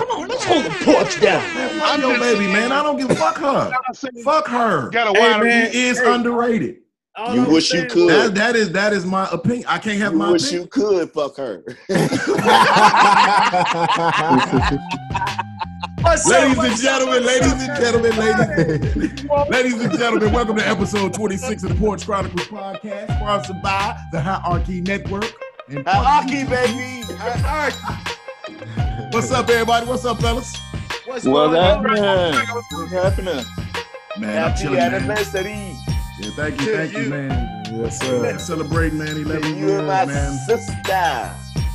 Come on, let's hold the porch down. Man, fuck your baby, man. I don't give a fuck her. fuck her. Got a Hey, wide man, He is underrated. All You I'm wish you could. That, that is that is my opinion. I can't have You my wish opinion. you could fuck her. Ladies and gentlemen, ladies and gentlemen, ladies, ladies and gentlemen, welcome to episode 26 of the Porch Chronicles podcast, sponsored by the Hierarchy Network. And Hierarchy, baby. What's up, everybody? What's up, fellas? What's What's going on? happening? What's happening? Man, I'm Happy chilling, man. anniversary. Yeah, thank you, thank you, man. Yes, Celebrating, sir. Celebrating, man. 11 You years, my man. sister.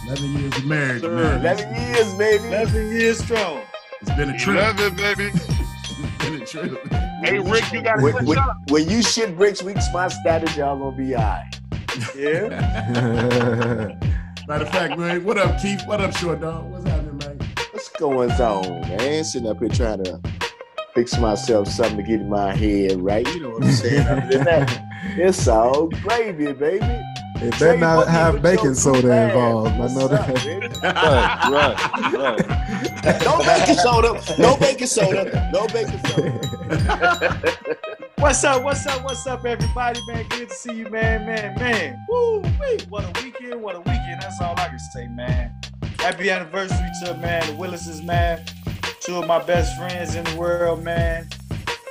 11 years of marriage, Sir, man. 11 years, baby. 11 years strong. It's been a trip. Love it, baby. It's been a trip. Hey, Rick, you got to When, switch when, up. when you shit bricks weeks my status, y'all gonna be all right. Yeah. Matter of fact, man, what up, Keith? What up, short dog? What's happening, man? What's going on, man? Sitting up here trying to fix myself something to get in my head right. You know what I'm saying? Other than that, it's all gravy, baby. It better not have baking soda involved. I What's know up, that. Right, right, right. No baking soda. No baking soda. No baking soda. What's up? What's up? What's up, everybody, man? Good to see you, man, man, man. Woo. What a weekend! What a weekend! That's all I can say, man. Happy anniversary to man, the Willises, man. Two of my best friends in the world, man.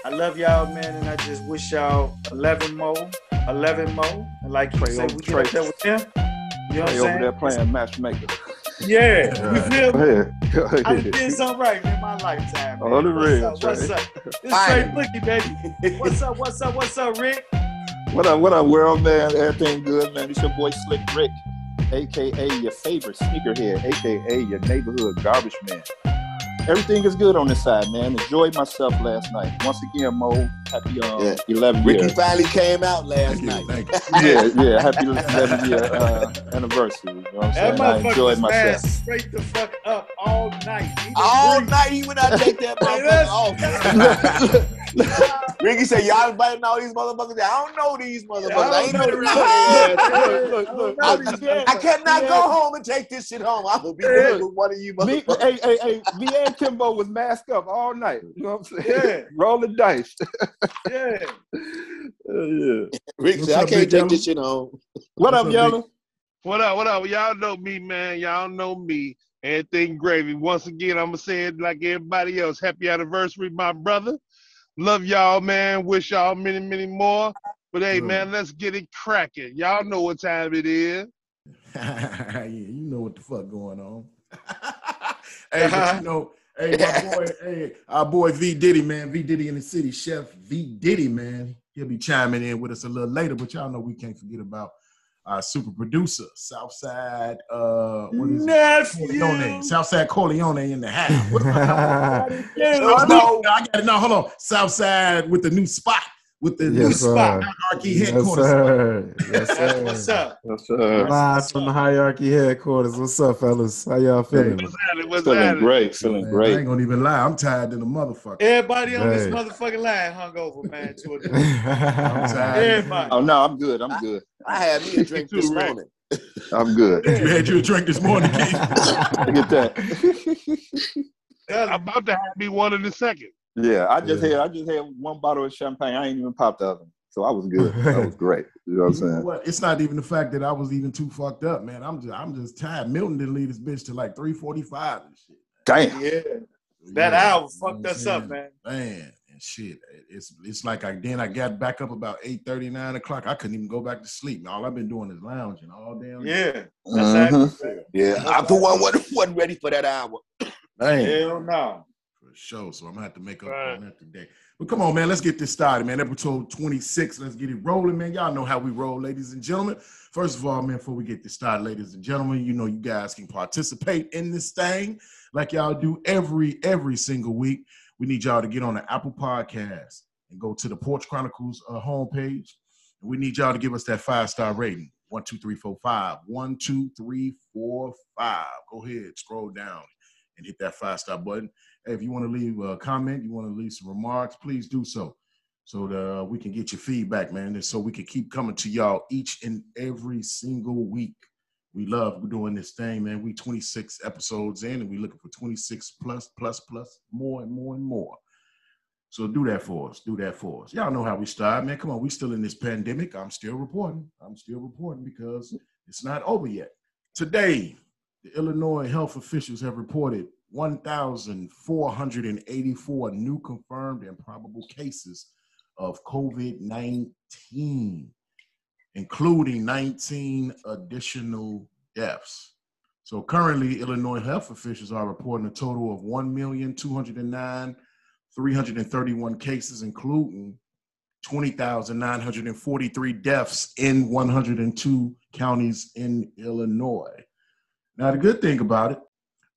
I love y'all, man, and I just wish y'all 11 more, 11 more. And like you said, over we get up there with them. You know what I'm saying? over there playing matchmaker. Yeah, you feel me? ahead. I done did something right in my lifetime. Man. On the what's real, up? What's Trey. up? It's straight bookie, baby. What's up? What's up? What's up, Rick? What up, what up, world, man? Everything good, man? It's your boy Slick Rick, aka your favorite sneakerhead, aka your neighborhood garbage man. Everything is good on this side, man. Enjoyed myself last night. Once again, Mo, happy um, Yeah. 11 Ricky years. finally came out last Thank night. thank you. yeah, yeah, happy 11 year uh, anniversary. You know what I'm saying? I enjoyed myself. straight the fuck up all night. All breathe. night he went out and take that motherfucker off. Ricky said, Y'all inviting all these motherfuckers. I don't know these motherfuckers. I, ain't I never don't know I look. don't know these I cannot Yeah. go home and take this shit home. I will gonna be Yeah. there with one of you Me, motherfuckers. hey, hey, hey, me and Kimbo was masked up all night. You know what I'm saying? Yeah. Roll the dice. Yeah. Uh, yeah. Rick said, I can't take this shit home. What What's up, up, Yellow? What up? What up? Y'all know me, man. Y'all know me. Everything gravy. Once again, I'm gonna say it like everybody else. Happy anniversary, my brother. Love y'all, man. Wish y'all many, many more. But hey, Good. man, let's get it cracking. Y'all know what time it is. yeah, you know what the fuck going on. hey, but you know, hey, my boy, hey, our boy V Diddy, man, V Diddy in the city, Chef V Diddy, man. He'll be chiming in with us a little later, but y'all know we can't forget about our super producer, Southside. Uh, what is it? Nephew. Corleone, Southside Corleone in the house. What's up? Yeah. Oh, no, I got it. No, hold on. Southside with the new spot, with the new yes, spot, sir. hierarchy Yes, headquarters. sir. Yes, sir. what's up. What's up? Live from the hierarchy headquarters. What's up, fellas? How y'all feeling? What's happening? What's Feeling happening? great. Feeling Man, I great. ain't gonna even lie. I'm tired than a motherfucker. Everybody on this motherfucking line hung over, man. To a I'm tired. Everybody. Oh no, I'm good. I'm good. I had me a drink too, this Rick. morning. I'm good. You had you a drink this morning, Keith. Look at that. I'm about to have me one in a second. Yeah, I just Yeah. had I just had one bottle of champagne. I ain't even popped the other. So I was good. That was great. You know what I'm You know saying? what? It's not even the fact that I was even too fucked up, man. I'm just I'm just tired. Milton didn't leave this bitch till like 345 and shit. Damn. Yeah. That Yeah, hour you know fucked what us up, man. Man, and shit. It's it's like I then I got back up about 8 39 o'clock. I couldn't even go back to sleep. All I've been doing is lounging all damn Yeah. That's how it is. Yeah, I for one wasn't, wasn't ready for that hour. Man. Hell no. Sure. So I'm gonna have to make up Right. on that today. But come on, man, let's get this started, man. Episode 26. Let's get it rolling, man. Y'all know how we roll, ladies and gentlemen. First of all, man, before we get this started, ladies and gentlemen, you know you guys can participate in this thing like y'all do every every single week. We need y'all to get on the Apple Podcast and go to the Porch Chronicles uh, homepage. And we need y'all to give us that five star rating. One, two, three, four, five. One, two, three, four, five. Go ahead, scroll down and hit that five star button. If you want to leave a comment, you want to leave some remarks, please do so. So that uh, we can get your feedback, man. And so we can keep coming to y'all each and every single week We love doing this thing, man. We 26 episodes in, and we looking for 26 plus, plus, plus, more and more and more. So do that for us. Do that for us. Y'all know how we start, man. Come on, we still in this pandemic. I'm still reporting. I'm still reporting because it's not over yet. Today, the Illinois health officials have reported 1,484 new confirmed and probable cases of COVID 19, including 19 additional deaths. So currently, Illinois health officials are reporting a total of 1,209,331 cases, including 20,943 deaths in 102 counties in Illinois. Now, the good thing about it,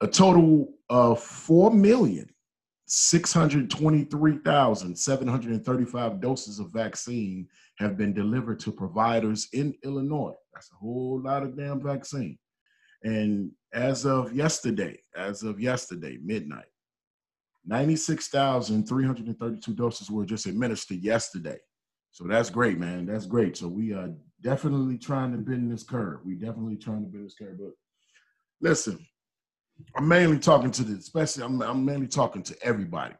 a total of 4,623,735 doses of vaccine have been delivered to providers in Illinois. That's a whole lot of damn vaccine. And as of yesterday, as of yesterday, midnight, 96,332 doses were just administered yesterday. So that's great, man. That's great. So we are definitely trying to bend this curve. We definitely trying to bend this curve. But listen, I'm mainly talking to the, especially I'm, I'm mainly talking to everybody.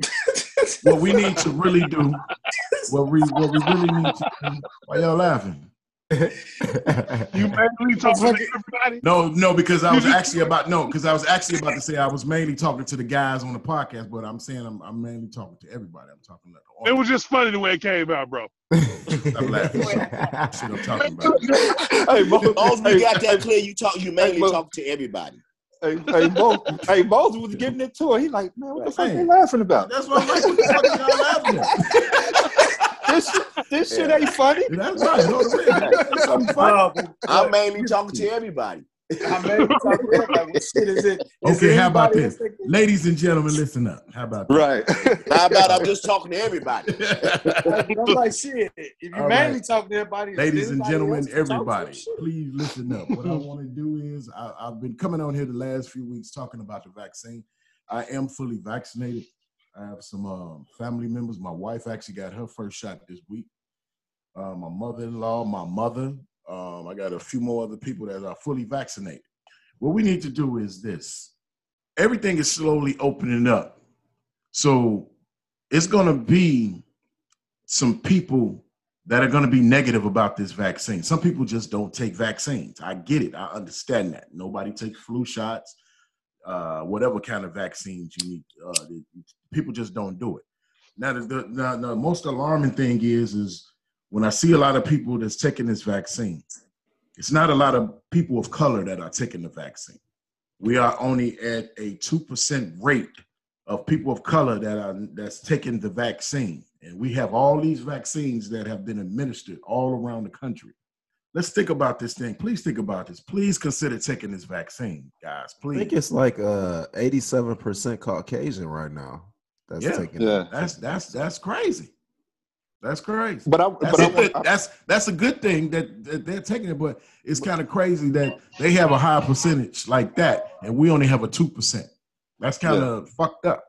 what we need to really do, what we what we really need to do. Why y'all laughing? You mainly talking to everybody. No, no, because I was actually about no, because I was actually about to say I was mainly talking to the guys on the podcast, but I'm saying I'm, I'm mainly talking to everybody. I'm talking like It was just funny the way it came out, bro. I'm laughing. Shit I'm talking about. hey, Mo, Long as hey, we got that clear, you talk. You mainly look. talk to everybody. Hey, hey, Mo, hey, Moses was giving it to her. He like, man, what the fuck Hey. you laughing about? That's what I'm like. What the fuck are y'all laughing at? This, shit- this shit ain't funny. That's right. No, the real. That's funny. I'm mainly talking to everybody. I mean, we talking what shit is it? is Okay, it how about this? else Ladies and gentlemen, listen up. How about that? Right. How about I'm just talking to everybody? I'm like, shit. If you All mainly right. talk to everybody, Ladies and gentlemen, else that talk to everybody, please listen up. What I want to do is I, I've been coming on here the last few weeks talking about the vaccine. I am fully vaccinated. I have some um, family members. My wife actually got her first shot this week. Uh, my mother-in-law, my mother. Um, I got a few more other people that are fully vaccinated. What we need to do is this: everything is slowly opening up, so it's going to be some people that are going to be negative about this vaccine. Some people just don't take vaccines. I get it. I understand that. Nobody takes flu shots, uh, whatever kind of vaccines you need. Uh, people just don't do it. Now, the, now, the most alarming thing is, is when I see a lot of people that's taking this vaccine, it's not a lot of people of color that are taking the vaccine. We are only at a two percent rate of people of color that are that's taking the vaccine, and we have all these vaccines that have been administered all around the country. Let's think about this thing. Please think about this. Please consider taking this vaccine, guys. Please. I think it's like uh 87% Caucasian right now. That's Yeah. taking Yeah. That's that's that's crazy. That's crazy. But I, That's, but I, a good, want- that's that's a good thing that, that they're taking it, but it's kind of crazy that they have a high percentage like that, and we only have a two percent. That's kind of fucked up.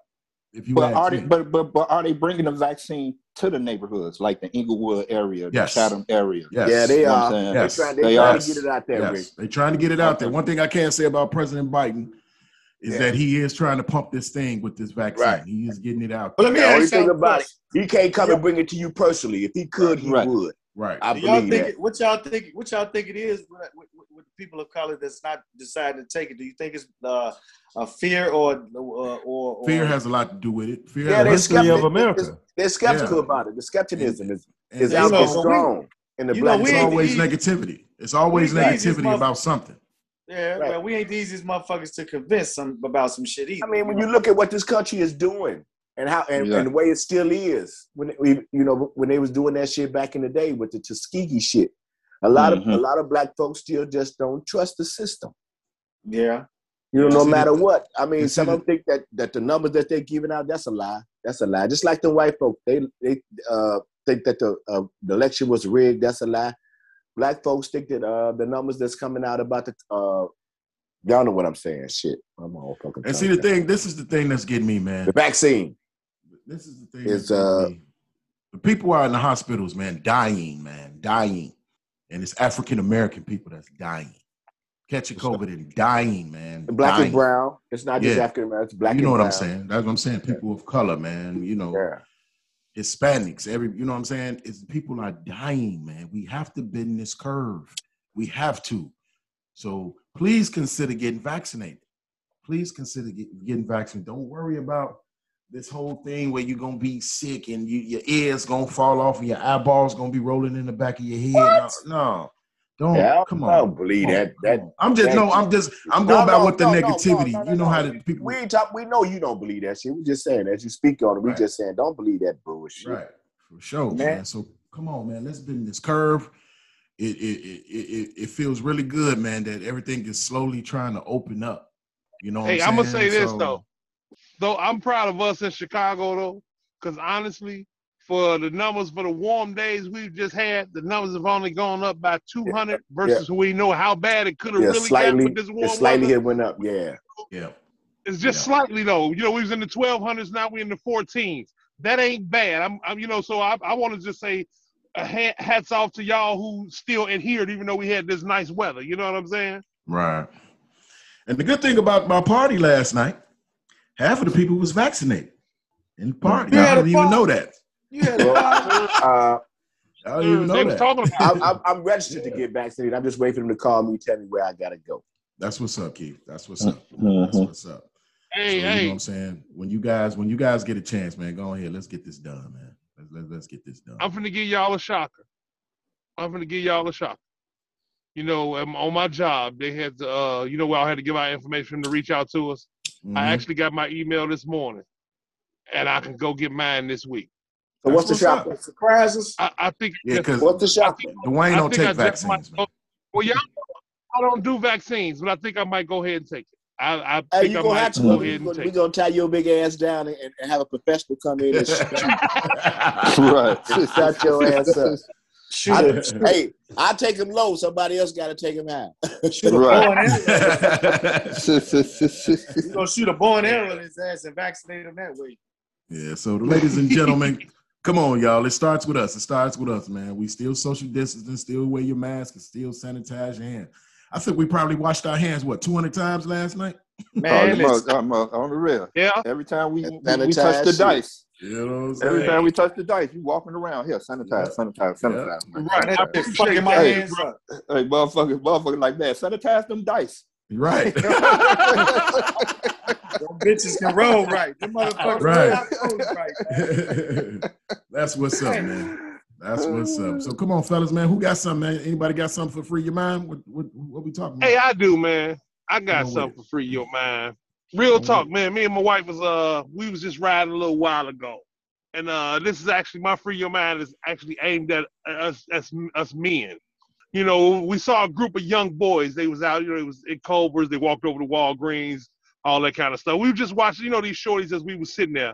If you but are they, but, but but are they bringing the vaccine to the neighborhoods like the Englewood area, the Chatham area? yes. Yeah, they You know are. I'm saying? Yes. They're trying, They they're trying are. to get it out there, Rick. Yes, they're trying to get it out there. One thing I can't say about President Biden is Yeah. that he is trying to pump this thing with this vaccine. Right. He is getting it out. But There. let me The ask y'all about it, he can't come and bring it to you personally. If he could, he Right. would. Right. I Do y'all believe think that. it, what y'all think? What y'all think it is with, with, with people of color that's not deciding to take it? Do you think it's uh, a fear or uh, or, or Fear has a lot to do with it. Fear Yeah, they're history of America. They're skeptical Yeah. about it. The skepticism is, and is out know, there we- strong in the you black know, we it's always negativity. It's always we the easiest negativity about something. Yeah, Right. well, we ain't the easiest motherfuckers to convince some about some shit either. I mean, when you look at what this country is doing and how and, Yeah. and the way it still is, when we, you know when they was doing that shit back in the day with the Tuskegee shit, a lot of Mhm. a lot of black folks still just don't trust the system. yeah, You know, no matter what. I mean, some of them think that that the numbers that they're giving out that's a lie. That's a lie. Just like the white folk, they they uh, think that the uh, the election was rigged. That's a lie. Black folks think that uh, the numbers that's coming out about the uh, y'all know what I'm saying. Shit, I'm all fucking. And see the thing, this is the thing that's getting me, man. the vaccine. This is the thing. Is, uh, the people are in the hospitals, man, dying, man, dying, and it's African American people that's dying. catching COVID and dying, man. Black dying. and brown. It's not just Yeah. African American. It's black you know what brown. I'm saying? That's what I'm saying. People of color, man. You know, Yeah. Hispanics, every you know what I'm saying? It's people are dying, man. We have to bend this curve. We have to. So please consider getting vaccinated. Please consider get, getting vaccinated. Don't worry about this whole thing where you're gonna be sick and you, your ears gonna fall off and your eyeballs gonna be rolling in the back of your head. No, no. Don't Yeah, I don't- I don't believe on, that. That. I'm just that- no, I'm just I'm going No, back no, with the no, no, no, negativity. no, no, you know no. how the people we ain't talk, we know you don't believe that shit. We just saying as you speak on it, we Right. just saying don't believe that bullshit. Right, for sure, man. Man. So come on, man. Let's bend this curve. It it, it it it it feels really good, man, that everything is slowly trying to open up. You know. What Hey, I'm, I'm gonna saying? say this though. Though I'm proud of us in Chicago though, because honestly, for the numbers for the warm days we've just had, the numbers have only gone up by 200 versus we know how bad it could have Yeah, really slightly. got with this warm It slightly weather. it went up. Yeah. Yeah, It's just Yeah. slightly though. You know, we was in the 1200s, now we're in the 14s. That ain't bad. I'm, I'm you know, so I, I want to just say, uh, hats off to y'all who still adhered, even though we had this nice weather. You know what I'm saying? right. And the good thing about my party last night, half of the people was vaccinated in the party. You I didn't even know that. You had a. Uh, I didn't even know that. I'm I'm registered to get vaccinated. I'm just waiting for them to call me, tell me where I gotta go. That's what's up, Keith. That's what's up. That's Mhm. what's up. Hey, So, you know what I'm saying? When you guys, when you guys get a chance, man, go ahead. Let's get this done, man. Let's let's, let's get this done. I'm gonna give y'all a shocker. I'm gonna give y'all a shocker. You know, um, on my job, they had to, uh, you know, where I had to give out information to reach out to us. Mhm. I actually got my email this morning, and I can go get mine this week. So what's the That's what's shop? Surprises. I, I think. yeah, because What's the shop? Dwayne I don't take I just might vaccines, go- Well, y'all, I don't do vaccines, but I think I might go ahead and take it. I, I Hey, think you I gonna might have to go go. ahead and gonna, take we it. gonna tie your big ass down and, and have a professional come in and shoot, right. shut your ass up. Shoot I, a, shoot, hey, I take him low. Somebody else got to take him high. shoot a Right. bow and arrow. You gonna shoot a bow and arrow in his ass and vaccinate him that way. yeah, so ladies and gentlemen, come on, y'all. It starts with us. It starts with us, man. We still social distancing, still wear your mask, and still sanitize your hands. I think we probably washed our hands what 200 times last night. Oh, Man, you listen, I'm, uh, on the real. Yeah, Every time we, we, we touch the dice, You know what I'm saying? every time we touch the dice, you walking around here, sanitize, sanitize, sanitize. man. right. I that shit appreciate my that. Hey. hands up. Hey, motherfucker, motherfucker, like that. Sanitize them dice. Right. Them bitches can roll right. Them motherfuckers Right. right. That's what's up, man. That's what's up. So come on, fellas, man. Who got something, man? Anybody got something for free your mind? What what, what we talking about? Hey, I do, man. I got Come something for free your mind. Real Come talk, on. man. Me and my wife was uh we was just riding a little while ago. And uh this is actually my free your mind is actually aimed at us us us men. You know, we saw a group of young boys. They was out, you know, it was in Culver's, they walked over to Walgreens, all that kind of stuff. We were just watching, you know, these shorties as we was sitting there.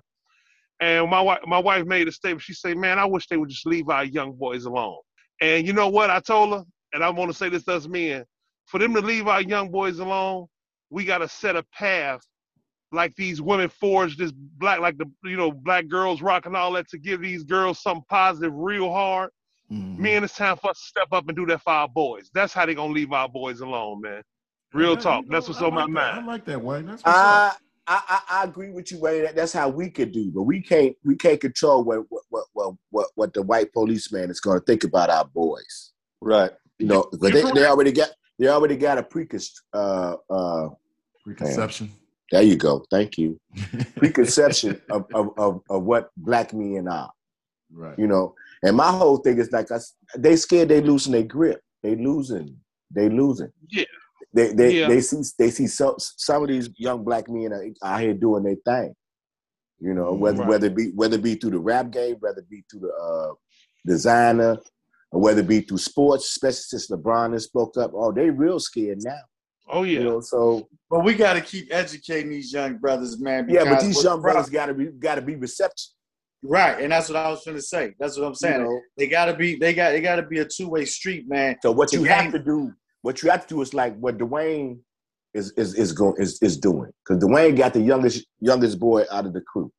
And my wife my wife made a statement. She said, Man, I wish they would just leave our young boys alone. And you know what I told her? And I want to say this to us men for them to leave our young boys alone, we got to set a path like these women forged this black, like the, you know, black girls rock and all that to give these girls something positive real hard. Mhm. Man, it's time for us to step up and do that for our boys. That's how they're going to leave our boys alone, man. Real Yeah, talk. you That's what's I on my like that. I like that, Wayne. That's what's I, up. I I I agree with you, Wayne. That, that's how we could do, but we can't we can't control what what what what what, what the white policeman is going to think about our boys. Right. You know, because they, they already got they already got a precon uh uh. Preconception. There you go. Thank you. Preconception of, of of of what black men are. right. You know, and my whole thing is like us. They scared they losing their grip. They losing. They losing. Yeah. They they Yeah. they see they see some some of these young black men are out here doing their thing. You know, whether Right. whether it be whether it be through the rap game, whether it be through the uh, designer, or whether it be through sports, especially since LeBron has spoke up. Oh, they real scared now. Oh, yeah. You know, so But we got to keep educating these young brothers, man. yeah, but these young the problem- brothers gotta be gotta be receptive. right? And that's what I was trying to say. That's what I'm You saying. know? They got to be. They got. It got to be a two way street, man. So what you have to do, what you have to do is like what Dwayne is is is going is, is doing. Because Dwayne got the youngest youngest boy out of the crew.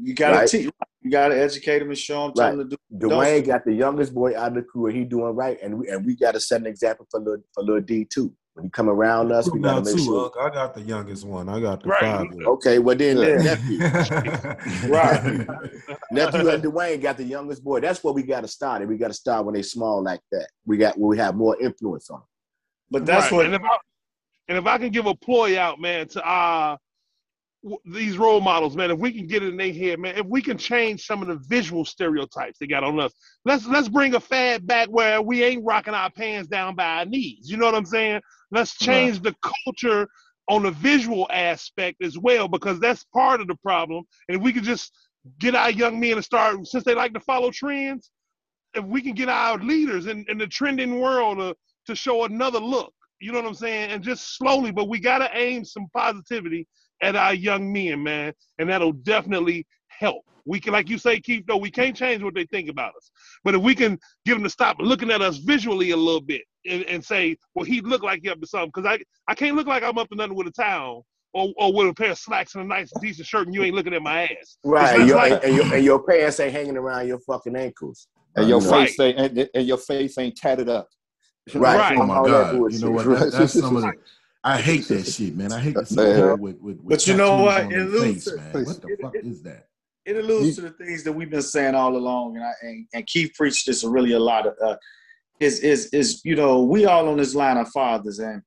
You got to Right. teach. You got to educate him and show him. Tell Right. them to do. Dwayne got the youngest boy out of the crew, and he doing right. And we and we got to set an example for little for little D too. When you come around us, we gotta make too, sure. Unc. I got the youngest one. I got the Right. five. Okay, well then Yeah. nephew, Right. nephew and Dwayne got the youngest boy. That's where we got to start. And we got to start when they small like that. We got we have more influence on. 'em. But that's Right. what And if, I, and if I can give a ploy out, man, to uh, w- these role models, man, if we can get it in their head, man, if we can change some of the visual stereotypes they got on us, let's let's bring a fad back where we ain't rocking our pants down by our knees. You know what I'm saying? Let's change the culture on the visual aspect as well, because that's part of the problem. And if we could just get our young men to start, since they like to follow trends, if we can get our leaders in, in the trending world to, to show another look, you know what I'm saying? And just slowly, but we got to aim some positivity at our young men, man. And that'll definitely help. We can, like you say, Keith, though, we can't change what they think about us. But if we can get them to stop looking at us visually a little bit and, and say, well, he looked like he up to something. Because I, I can't look like I'm up to nothing with a towel or, or with a pair of slacks and a nice, decent shirt and you ain't looking at my ass. Right, and your, like- and, your, and your pants ain't hanging around your fucking ankles. And your uh, Right. face ain't and, and your face ain't tatted up. Right. Right. Oh my God! You know what? That, that's some of the. I hate that shit, man. I hate to see people with, with, with But you know what? It their loses- face, man. What the it- fuck it- is that? it alludes to the things that we've been saying all along, and I and, and Keith preached this really a lot. Of, uh, is is is you know we all on this line are fathers, and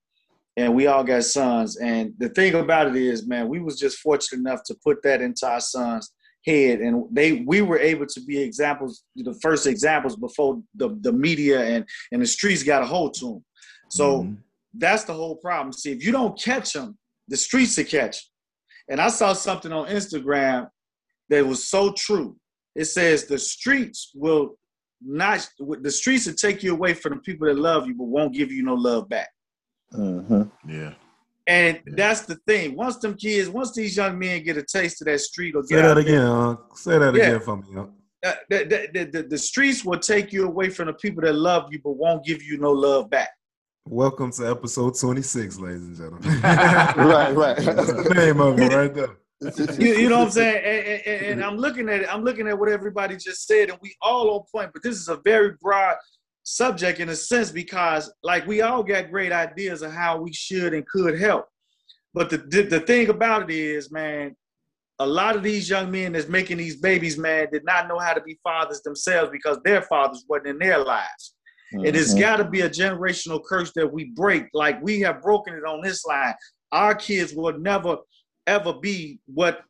and we all got sons, and the thing about it is, man, we was just fortunate enough to put that into our sons' head, and they we were able to be examples, the first examples before the the media and and the streets got a hold to them. So Mhm. that's the whole problem. See, if you don't catch them, the streets will catch 'em. And I saw something on Instagram that was so true. It says the streets will not, the streets will take you away from the people that love you, but won't give you no love back. Mm-hmm. yeah. And Yeah. that's the thing. Once them kids, once these young men get a taste of that street or Say that out again, Unc. Say that Yeah. again for me, Unc. uh, the, the, the, the streets will take you away from the people that love you, but won't give you no love back. Welcome to episode 26, ladies and gentlemen. Right, right. That's the name of it right there. you, you know what I'm saying? And, and, and I'm looking at it. I'm looking at what everybody just said, and we all on point. But this is a very broad subject in a sense because, like, we all got great ideas of how we should and could help. But the the, the thing about it is, man, a lot of these young men that's making these babies, man, did not know how to be fathers themselves because their fathers wasn't in their lives. It has got to be a generational curse that we break. Like we have broken it on this line. Our kids will never, ever be what,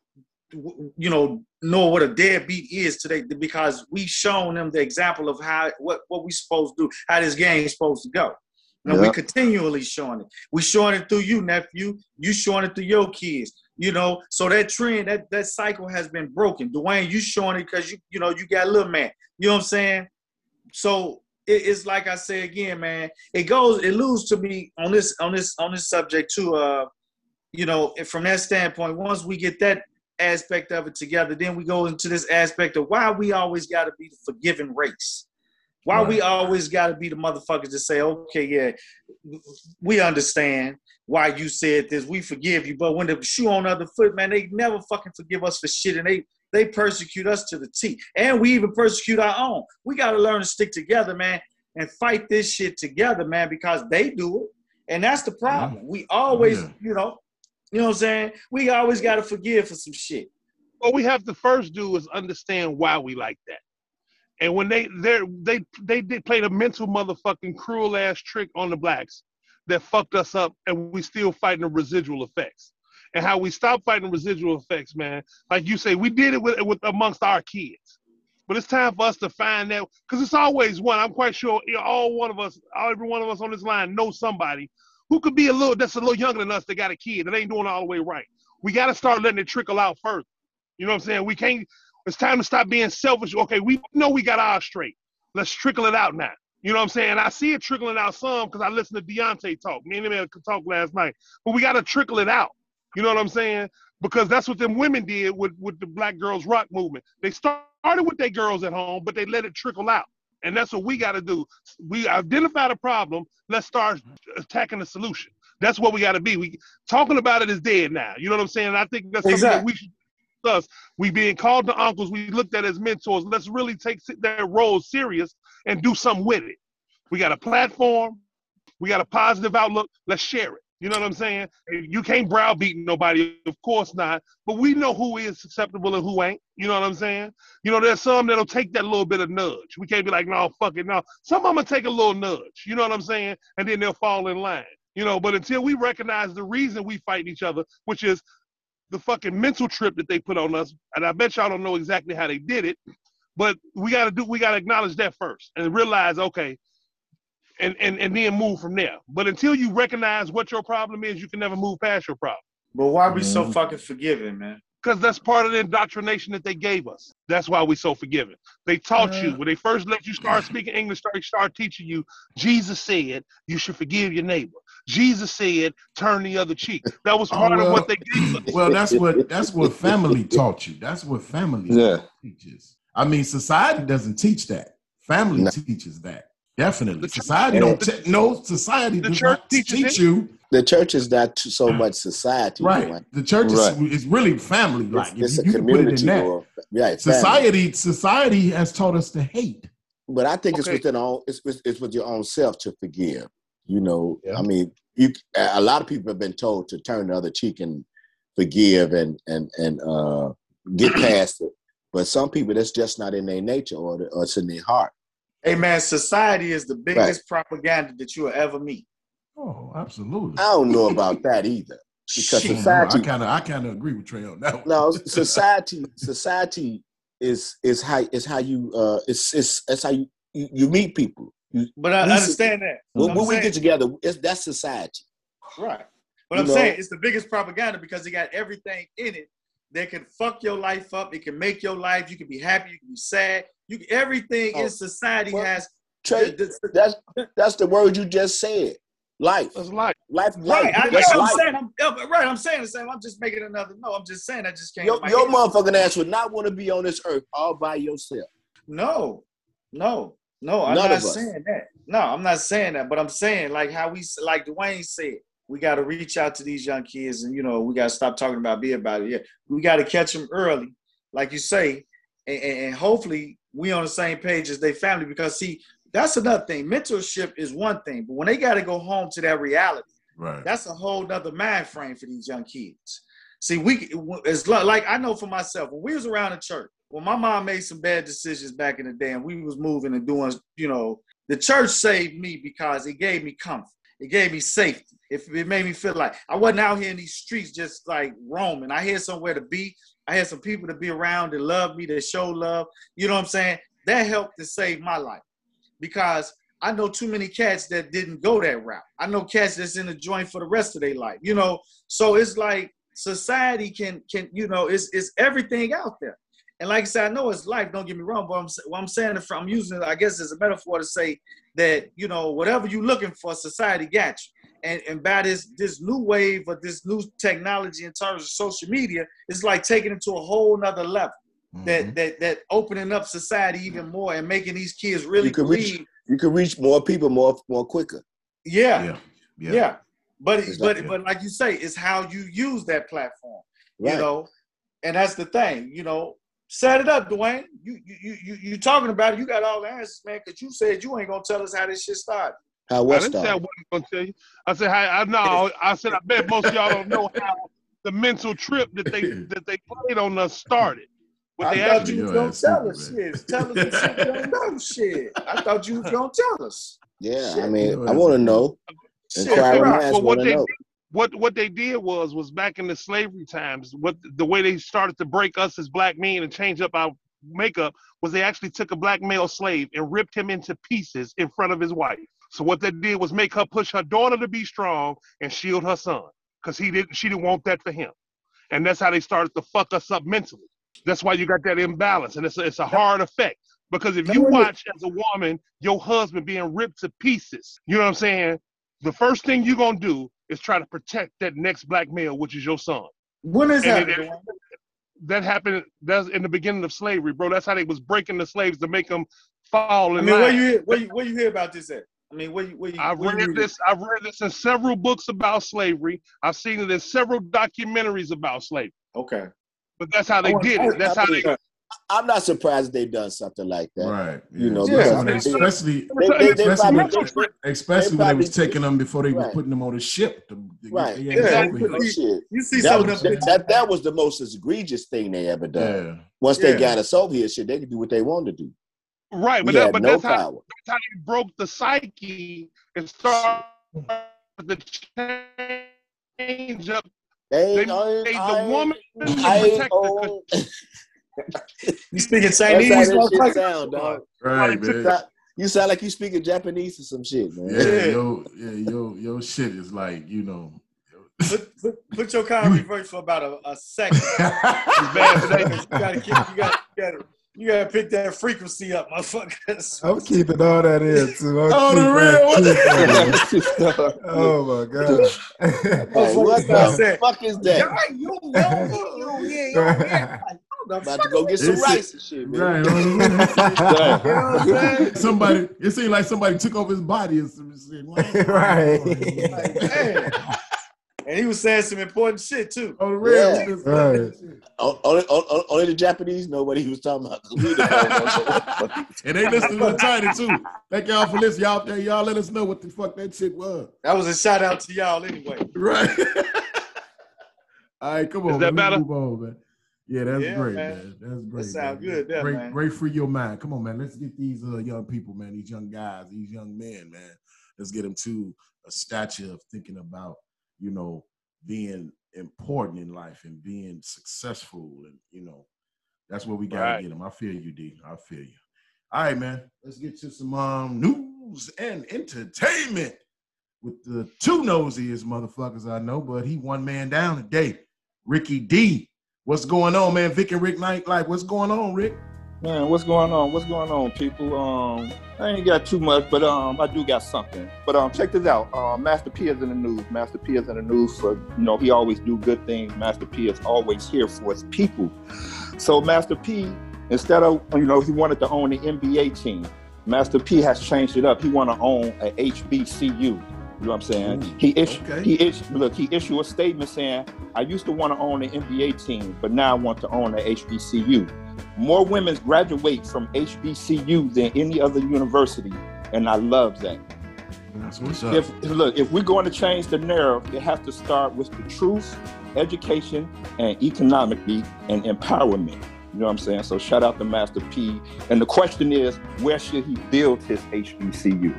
you know, know what a deadbeat is today because we've shown them the example of how what what we supposed to do, how this game is supposed to go. And we Yeah. continually showing it. We showing it through you, nephew. You showing it through your kids. You know, so that trend, that that cycle has been broken. Dwayne, you showing it because you you know you got a little man. You know what I'm saying? So it, it's like I say again, man. It goes, it loses to me on this on this on this subject too. Uh, you know, from that standpoint, once we get that aspect of it together, then we go into this aspect of why we always got to be the forgiving race. Why we always got to be the motherfuckers to say, okay, yeah, we understand why you said this, we forgive you, but when the shoe on the other foot, man, they never fucking forgive us for shit, and they they persecute us to the T, and we even persecute our own. We got to learn to stick together, man, and fight this shit together, man, because they do it, and that's the problem. Mm-hmm. We always, Yeah. you know, you know what I'm saying? We always got to forgive for some shit. what we have to first do is understand why we like that. And when they they they they did played a mental motherfucking cruel ass trick on the blacks that fucked us up, and we still fighting the residual effects. And how we stop fighting residual effects, man. Like you say, we did it with, with amongst our kids, but it's time for us to find that because it's always one. I'm quite sure all one of us, all every one of us on this line knows somebody who could be a little that's a little younger than us that got a kid that ain't doing all the way right. We got to start letting it trickle out first. You know what I'm saying? We can't. It's time to stop being selfish. Okay, we know we got ours straight. Let's trickle it out now. You know what I'm saying? I see it trickling out some because I listened to Deontay talk. Me and him talk last night. But we got to trickle it out. You know what I'm saying? Because that's what them women did with, with the Black Girls Rock movement. They started with their girls at home, but they let it trickle out. And that's what we got to do. We identify the problem. Let's start attacking the solution. That's what we got to be. We talking about it is dead now. You know what I'm saying? And I think that's something that we should us. We being called to uncles. We looked at as mentors. Let's really take that role serious and do something with it. We got a platform. We got a positive outlook. Let's share it. You know what I'm saying? You can't browbeat nobody, of course not. But we know who is acceptable and who ain't. You know what I'm saying? You know, there's some that'll take that little bit of nudge. We can't be like, no, fuck it, no. Some of them take a little nudge. You know what I'm saying? And then they'll fall in line. You know, but until we recognize the reason we fight each other, which is the fucking mental trip that they put on us, and I bet y'all don't know exactly how they did it, but we gotta do we gotta acknowledge that first and realize, okay, and, and, and then move from there. But until you recognize what your problem is, you can never move past your problem. But why be so Mhm. fucking forgiving, man? Because that's part of the indoctrination that they gave us. That's why we're so forgiving. They taught you when they first let you start speaking English, start start teaching you. Jesus said you should forgive your neighbor. Jesus said turn the other cheek. That was Oh, part well. of what they gave us. Well, that's what that's what family taught you. That's what family Yeah. teaches. I mean, society doesn't teach that. Family No. teaches that. Definitely. The church- Society don't te- no society The does church not teaches teach it. you. The church is not so much society, Right. Dwayne. The church is, Right. is really family It's, like. it's you, a you can put it in community that. or right, family. Society, society has taught us to hate. But I think it's within our own, it's, it's it's with your own self to forgive. You know, Yeah. I mean, you a lot of people have been told to turn the other cheek and forgive and and and uh, get past it. But some people, that's just not in their nature or, or it's in their heart. Hey man, society is the biggest propaganda that you will ever meet. Oh, absolutely. I don't know about that either. Because Shit. I society, kind of, I kind of agree with Trey on that. one. no, society, society is is how is how you uh, it's it's it's how you you, you meet people. You, But I We- understand that. when I'm when we get together, it's, that's society. Right. But You I'm know? saying it's the biggest propaganda because it got everything in it that can fuck your life up. It can make your life. You can be happy. You can be sad. You everything Oh, in society well, has. Trey, the- the- that's that's the word you just said. Life, That's life. life, right. life. I, That's I'm life. saying. I'm, yeah, but right. I'm saying the same. I'm just making another. No, I'm just saying. I just can't. Your, your motherfucking ass would not want to be on this earth all by yourself. No, no, no. I'm None not saying that. No, I'm not saying that. But I'm saying like how we, like Dwayne said, we got to reach out to these young kids, and you know, we got to stop talking about be about it. Yeah, we got to catch them early, like you say, and, and, hopefully we on the same page as their family. Because see, that's another thing. Mentorship is one thing, but when they got to go home to that reality, Right. that's a whole nother mind frame for these young kids. See, we it's like I know for myself when we was around the church. When my mom made some bad decisions back in the day, and we was moving and doing, you know, the church saved me because it gave me comfort. It gave me safety. If it made me feel like I wasn't out here in these streets just like roaming. I had somewhere to be. I had some people to be around that love me, that show love. You know what I'm saying? That helped to save my life because I know too many cats that didn't go that route. I know cats that's in the joint for the rest of their life. You know, so it's like society can can you know it's it's everything out there. And like I said, I know it's life. Don't get me wrong, but I'm what I'm saying if I'm using it, I guess as a metaphor to say that you know whatever you're looking for, society got you. And and by this this new wave of this new technology in terms of social media, it's like taking it to a whole nother level. That Mhm. that that opening up society even more and making these kids really You can reach- You can reach more people more more quicker. Yeah, yeah. yeah. Yeah. But It's but like- but like you say, it's how you use that platform. Right. You know, and that's the thing. You know, set it up, Dwayne. You you you you, you talking about it? You got all the answers, man. Because you said you ain't gonna tell us how this shit started. How I didn't say I wasn't gonna tell you. I said, I, I no. I said, I bet most of y'all don't know how the mental trip that they that they played on us started. But I they thought you was gonna tell us stupid, shit. Tell us the you don't know shit. I thought you was gonna tell us. Yeah, I Shit. mean, Your I want to know. Shit, Inquiring right. minds Well, what want they know. what what they did was was back in the slavery times. What the way they started to break us as black men and change up our makeup was they actually took a black male slave and ripped him into pieces in front of his wife. So what they did was make her push her daughter to be strong and shield her son because he didn't she didn't want that for him, and that's how they started to fuck us up mentally. That's why you got that imbalance, and it's a, it's a hard effect because if you watch as a woman your husband being ripped to pieces, you know what I'm saying? The first thing you're gonna do is try to protect that next black male, which is your son. When is And that? it- that happened. That's in the beginning of slavery, bro. That's how they was breaking the slaves to make them fall I in mean, where line. you hear, where you where you hear about this at? I mean, where you where you? I've where you read read this. I've read this in several books about slavery. I've seen it in several documentaries about slavery. Okay. But that's how they I wanna- did I it. wanna- That's how they. I'm not surprised they've done something like that. Right. You know, Yeah. because because they- especially They, they, they Especially probably, with- they- especially when they was taking them before they was Right. putting them on the ship. To, to Right. Get Yeah. ass over here. oh, shit. You see That was, that, that, that was the most egregious thing they ever done. Yeah. Once Yeah. they got us over here, shit, they could do what they wanted to do. Right, but that, had but no that's how power. that's how they broke the psyche and started the change up. They, They ain't- I, made I, the woman I ain't protect the on- You speaking That's how Chinese, that shit sound, dog. Right, You man. sound- You sound like you speaking Japanese or some shit, man. Yeah, Yeah. yo, yeah, yo, yo, shit is like you know. Put, put, put your car in reverse for about a, a second. bad today. you gotta keep, you gotta, you gotta, you gotta pick that frequency up, motherfuckers. I'm keeping all that in too. I'm Oh, the real? that- keeping that. Oh my god. Hey, what the fuck is that? Yeah, you know, yo, yeah, yo, yeah. Like, hold the About to go get some It's- rice and shit, man. right. on the. You know what I'm saying? somebody, it seemed like somebody took over his body and some shit. Like, Right. Like, man. And he was saying some important shit too. On the real. Yeah. Right. Only, only, only the Japanese know what he was talking about. We don't know. And they listen to the China too. Thank y'all for listening. Y'all out there, y'all let us know what the fuck that shit was. That was a shout out to y'all anyway. Right. All right, come on. Is that man. better? Move on, man. Yeah, that's Yeah, great, man. man. That's great. sound man. good there, great, man. great for your mind. Come on, man. Let's get these uh, young people, man, these young guys, these young men, man. Let's get them to a stature of thinking about, you know, being important in life and being successful, and you know, that's where we gotta Right. get them. I feel you, D. I feel you. All right, man. Let's get to some um, news and entertainment with the two nosiest motherfuckers I know, but he one man down today. Ricky D. What's going on, man? Vic and Rick Nightlife. What's going on, Rick? Man, what's going on? What's going on, people? Um, I ain't got too much, but um, I do got something. But um, check this out. Uh, Master P is in the news. Master P is in the news for you know he always do good things. Master P is always here for his people. So Master P, instead of you know he wanted to own the NBA team, Master P has changed it up. He want to own a HBCU. You know what I'm saying? Ooh, he issued, okay. he issued, look, he issued a statement saying, "I used to want to own an NBA team, but now I want to own the HBCU." More women graduate from HBCU than any other university, and I love that. That's what's up. If look, if we're going to change the narrative, it has to start with the truth, education, and economically and empowerment. You know what I'm saying? So shout out to Master P. And the question is, where should he build his HBCU?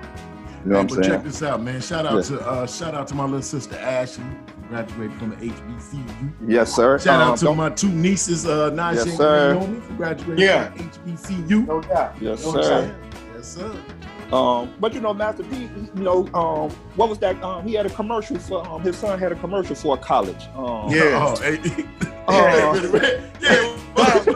You know what but I'm check saying? this out, man. Shout out Yeah. to uh shout out to my little sister Ashley, graduated from the HBCU. Yes, sir. Shout Um, out to don't- my two nieces, uh Najee Yes, and sir. Naomi, who graduated Yeah. from HBCU. No doubt. Yes, You know what I'm sir. saying? Yes, sir. Um, but you know, Master P, you know, um, what was that? Um, he had a commercial for um, his son had a commercial for a college. Um, Yeah. Oh, hey, Uh, yeah. What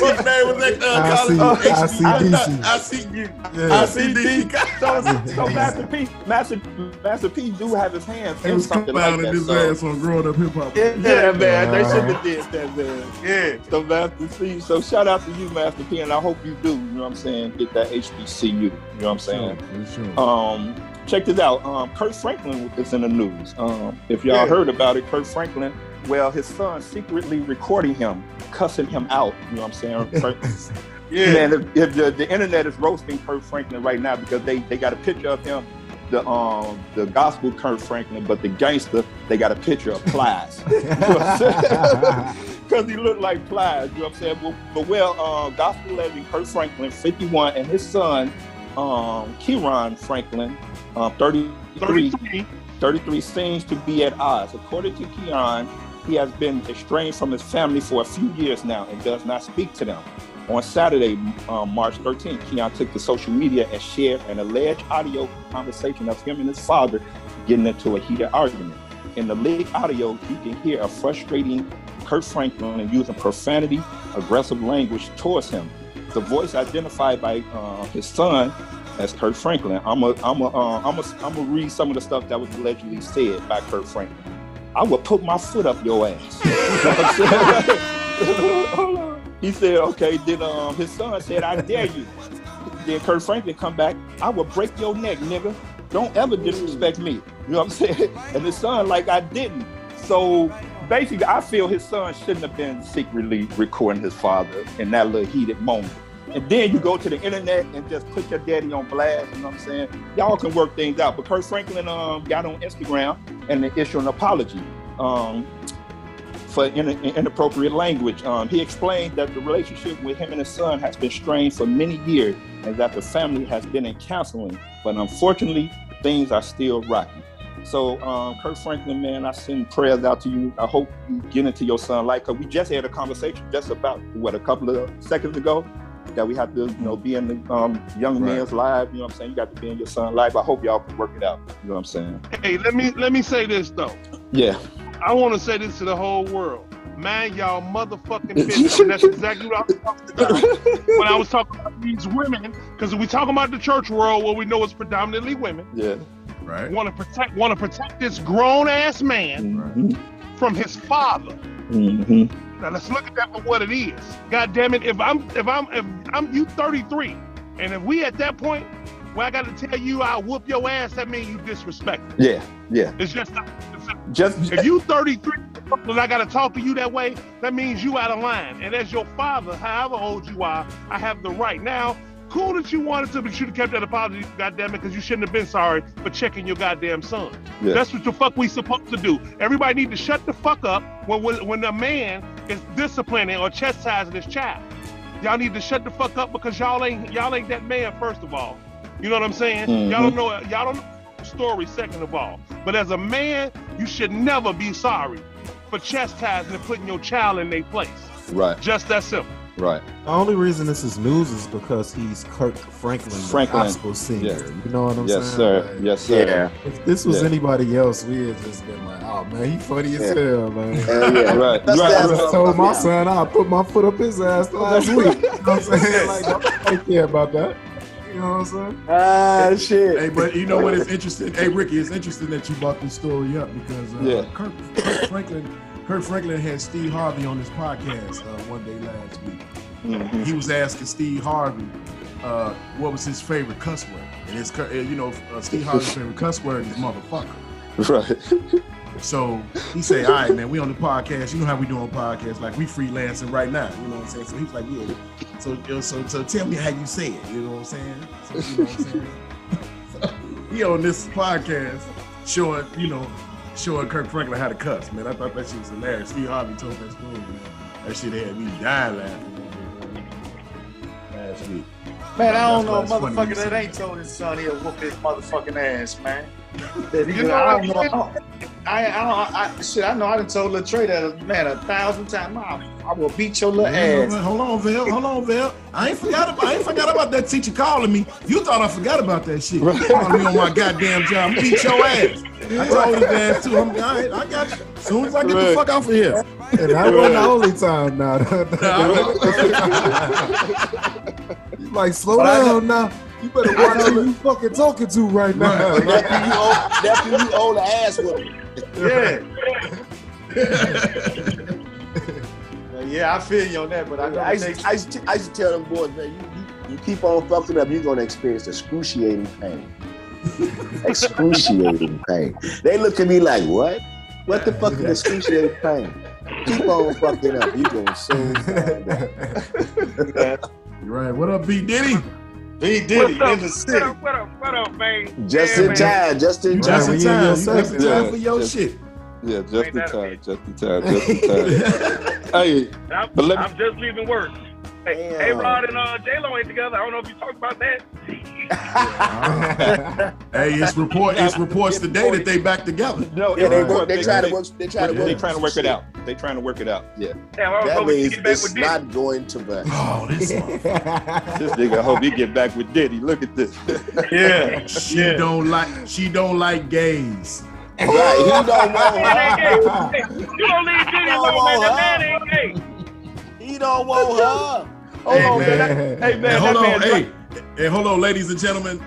what name was that? Uh, I see- college? I see DC. I see you. Yeah. I see DC. so, so Master P, Master, Master P do have his hands He in something like that. his So, ass on growing up hip hop. yeah, man, they Uh-huh. should have did that, man. Yeah. So Master P, so shout out to you, Master P, and I hope you do. You know what I'm saying? Get that HBCU. You know what I'm saying? For sure. Um, check this out. Um, Kirk Franklin is in the news. Um, if y'all Yeah. heard about it, Kirk Franklin. Well, his son secretly recording him, cussing him out. You know what I'm saying? Kirk- Yeah. Man, if, if the, the internet is roasting Kirk Franklin right now because they, they got a picture of him, the um the gospel Kirk Franklin, but the gangster they got a picture of Plies because he looked like Plies. You know what I'm saying? But, but well, uh, gospel legend Kirk Franklin, 51, and his son, um, Kerrion Franklin, um, 33, 33. 33 seems to be at odds. According to Keon, he has been estranged from his family for a few years now and does not speak to them. On Saturday, um, March 13th, Keon took to social media and shared an alleged audio conversation of him and his father getting into a heated argument. In the leaked audio, you can hear a frustrating Kirk Franklin using profanity, aggressive language towards him. The voice identified by uh, his son as Kirk Franklin. I'm a, I'm a, uh, I'm a, I'm gonna read some of the stuff that was allegedly said by Kirk Franklin. I would put my foot up your ass. He said, okay. Then um, his son said, I dare you. Then Kirk Franklin come back. I will break your neck, nigga. Don't ever disrespect me. You know what I'm saying? And his son, like I didn't. So basically, I feel his son shouldn't have been secretly recording his father in that little heated moment. And then you go to the internet and just put your daddy on blast. You know what I'm saying? Y'all can work things out. But Kirk Franklin um, got on Instagram and issued an apology um, for in, inappropriate language. Um, he explained that the relationship with him and his son has been strained for many years and that the family has been in counseling. But unfortunately, things are still rocky. So, um, Kirk Franklin, man, I send prayers out to you. I hope you get into your son life because we just had a conversation just about what a couple of seconds ago that we have to, you know, be in the um, young Right. man's life. You know what I'm saying? You got to be in your son's life. I hope y'all can work it out. You know what I'm saying? Hey, let me let me say this though. Yeah. I want to say this to the whole world. Man, y'all motherfucking business. And that's exactly what I was talking about when I was talking about these women. Because we talking about the church world where we know it's predominantly women. Yeah. Right. Want to protect want to protect this grown ass man Mhm. from his father. Mhm. Now let's look at that for what it is. God damn it! If I'm if I'm if I'm you 33, and if we at that point where I got to tell you I'll whoop your ass, that means you disrespect. me. Yeah. Yeah. It's just not. Just If you 33 and I got to talk to you that way, that means you out of line. And as your father, however old you are, I have the right. Now, cool that you wanted to, but you should have kept that apology, goddamn it, because you shouldn't have been sorry for checking your goddamn son. Yeah. That's what the fuck we supposed to do. Everybody need to shut the fuck up when when, when a man is disciplining or chastising his child. Y'all need to shut the fuck up because y'all ain't y'all ain't that man. First of all, you know what I'm saying. Mm-hmm. Y'all don't know y'all don't know the story. Second of all, but as a man, you should never be sorry for chastising and putting your child in their place. right. Just that simple. Right. The only reason this is news is because he's Kirk Franklin, the Franklin, gospel singer. yeah. You know what I'm saying? Yes, saying? sir. Like, Yes, sir. Yeah. If this was Yeah. anybody else, we had just been like, "Oh man, he funny as hell, man." Hell yeah. Right. That's right. I just told my son I'll put my foot up his ass last week. You know what I'm saying? Like, I don't care about that. You know what I'm saying? Ah, shit. Hey, but you know what? It's interesting? Hey, Ricky, it's interesting that you brought this story up because uh, Yeah. Kirk, Kirk Franklin, Kirk Franklin had Steve Harvey on his podcast uh, one day last week. Mhm. He was asking Steve Harvey uh, what was his favorite cuss word, and his, cu- uh, you know, uh, Steve Harvey's favorite cuss word is motherfucker. Right. So he said, "All right, man, we on the podcast. You know how we do on podcasts? Like we freelancing right now. You know what I'm saying?" So he's like, "Yeah." So so so tell me how you say it. You know what I'm saying? So, you know what I'm saying? so, he on this podcast showing you know showing Kirk Franklin how to cuss. Man, I thought that shit was hilarious. Steve Harvey told that story. Man. That shit had me dying laughing. Last week. Man, I don't know a you motherfucker that ain't told his son he'll whoop his motherfucking ass, man. That he You know I don't know. I, don't- I, I don't. I, shit, I know. I done told Latre that man a thousand times. I, I will beat your little Man, ass. Hold on, Val. Hold on, Val. I ain't forgot about. I ain't forgot about that teacher calling me. You thought I forgot about that shit. Calling me on my goddamn job. Beat your ass. I told his ass too. I'm, all right, I got you. As soon as I get the fuck off of here. And that wasn't the only time now. you like, slow But I down now. You better watch who you fucking talking to right now. Right. That's when you owe, that's when you owe the ass whooping. Yeah. yeah, I feel you on that, but I know I used, takes- to, I, used to, I used to tell them boys, man, you, you, you keep on fucking up, you're gonna experience excruciating pain. Excruciating pain. They look at me like, what? What the fuck is excruciating pain? Keep on fucking up, you gonna soon find out. right. What up, B Diddy? B Diddy What's up? in the city. What up, what up, what up, man? Just Yeah, in man. time, just in You time. just in we in your time. You just in time for your Yeah. shit. Yeah, just in time. bitch? Just in time. Just in time. hey, I'm, But let me- I'm just leaving work. Hey, hey Rod and uh, J Lo ain't together. I don't know if you talked about that. Hey, it's report. It's reports today that they back together. no, Yeah, they it's- work. They try to they- work. They try to They work. trying to work it out. They trying to work it out. Yeah. Damn, That means it's with Diddy. not going to work. Oh, this motherfucker. This nigga I hope he get back with Diddy. Look at this. Yeah, She yeah. don't like. She don't like gays. Right? He don't want Man her. ain't gay. You don't leave Diddy No, alone, man. That man ain't gay. He don't want her. Hold Hey, on, man. man. That- Hey, man. And hold on, man, hey, hey, hold on, ladies and gentlemen.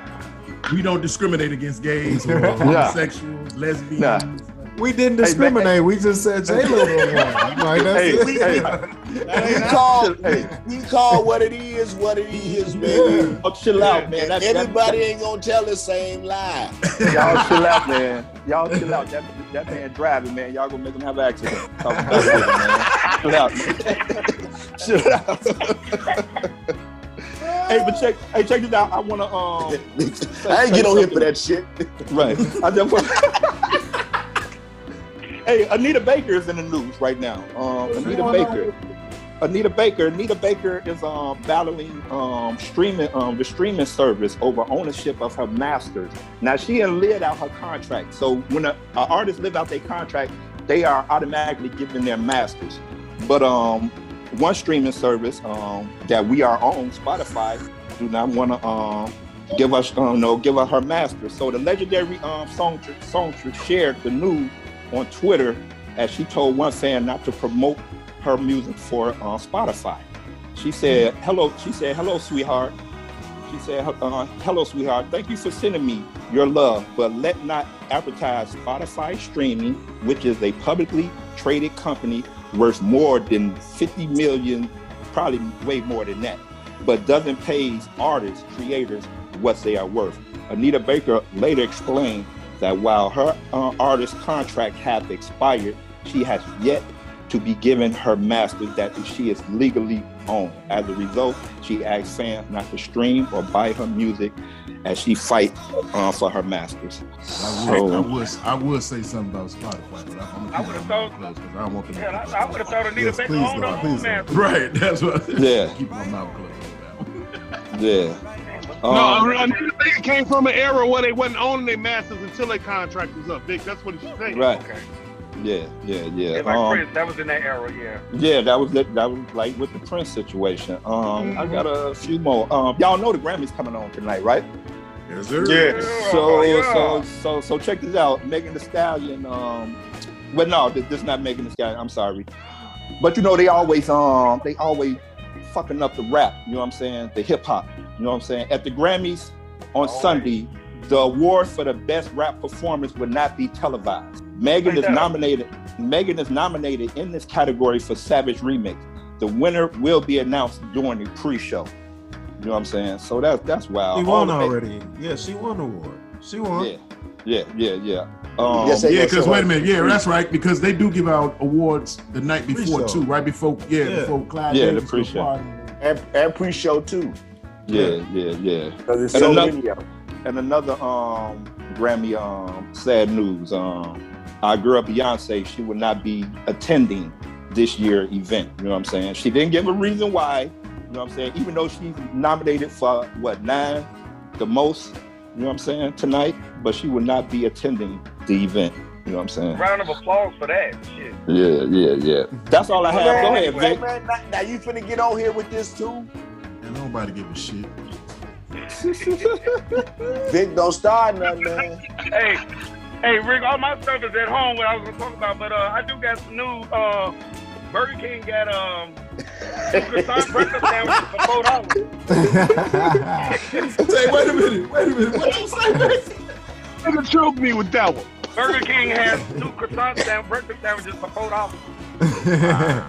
We don't discriminate against gays or homosexuals, lesbians. Nah. We didn't discriminate. We just said J Lo don't want. Like that's Hey, it. hey. We call we call what it is what it is, baby. Oh, chill out, man. That, that- Everybody ain't gonna tell the same lie. Y'all chill out, man. Y'all chill out. That, that man driving, man. Y'all gonna make him have an accident. Talk about it, man. Chill out. chill out. hey, but check. Hey, check this out. I wanna um. I ain't get on here for that shit. Right. I just want. Hey, Anita Baker is in the news right now. Um, Anita Baker. Anita Baker. Anita Baker is um, battling um, streaming um, the streaming service over ownership of her masters. Now she didn't live out her contract. So when an artist live out their contract, they are automatically given their masters. But um, one streaming service um, that we are on, Spotify, do not want to um, give us um, no give her her master. So the legendary um, songstress, songstress shared the news on Twitter as she told one fan not to promote her music for uh, Spotify. She said, "Hello." She said, "Hello, sweetheart." She said, uh, "Hello, sweetheart. Thank you for sending me your love, but let not advertise Spotify streaming, which is a publicly traded company worth more than 50 million, probably way more than that, but doesn't pay artists, creators what they are worth." Anita Baker later explained that while her uh, artist contract has expired, she has yet to be given her masters that she is legally owned. As a result, she asks fans not to stream or buy her music as she fights uh, for her masters. I would, I would, I would say something about Spotify, but I'm I gonna keep thought- my mouth closed because I don't want them. to- Yeah, I, I would have thought Anita Yes, Baker please owned don't, her own man. Right, that's what. Yeah. keep my mouth closed. on that one. Yeah. No, Um, Anita Baker came from an era where they wasn't owning their masters until their contract was up. Big, that's what she's saying. right. Okay. Yeah, yeah, yeah. Yeah, like Um, Prince, that was in that era, yeah. Yeah, that was that, that was like with the Prince situation. Um, I got a few more. Um, y'all know the Grammys coming on tonight, right? Yes, sir. Yeah. So yeah. so so so check this out. Megan Thee Stallion. Um, well, no, this, this not Megan Thee Stallion. I'm sorry, but you know they always um they always fucking up the rap. You know what I'm saying? The hip hop. You know what I'm saying? At the Grammys on Always. Sunday, the award for the best rap performance would not be televised. Megan is nominated. Megan is nominated in this category for Savage Remix. The winner will be announced during the pre-show. You know what I'm saying? So that's that's wild. She won the- already. Yeah, she won the award. She won. Yeah, yeah, yeah, yeah. Um, Yes, Yeah, because show wait a minute. Yeah, that's right. Because they do give out awards the night before Pre-show. too, right before. Yeah, Yeah. before Clyde. Yeah, the pre-show. party. and, and pre-show too. Yeah, yeah, yeah. Because there's And so another- many of them. And another um Grammy um sad news. Um our girl Beyonce, she will not be attending this year event. You know what I'm saying? She didn't give a reason why. You know what I'm saying? Even though she's nominated for what nine, the most. You know what I'm saying tonight, but she will not be attending the event. You know what I'm saying? Round of applause for that. Shit. Yeah, yeah, yeah. That's all I have. Go ahead, Hey, Vic. man, now, now you finna get on here with this too? And nobody give a shit. Vic, don't start nothing, man. Hey, hey, Rick, all my stuff is at home. What I was gonna talk about, but uh, I do got some new. Uh, Burger King got um, two croissant breakfast sandwiches for four dollars. Say, wait a minute. Wait a minute. What you say? man? Nigga choke me with that one. Burger King has two croissant sand- breakfast sandwiches for four dollars.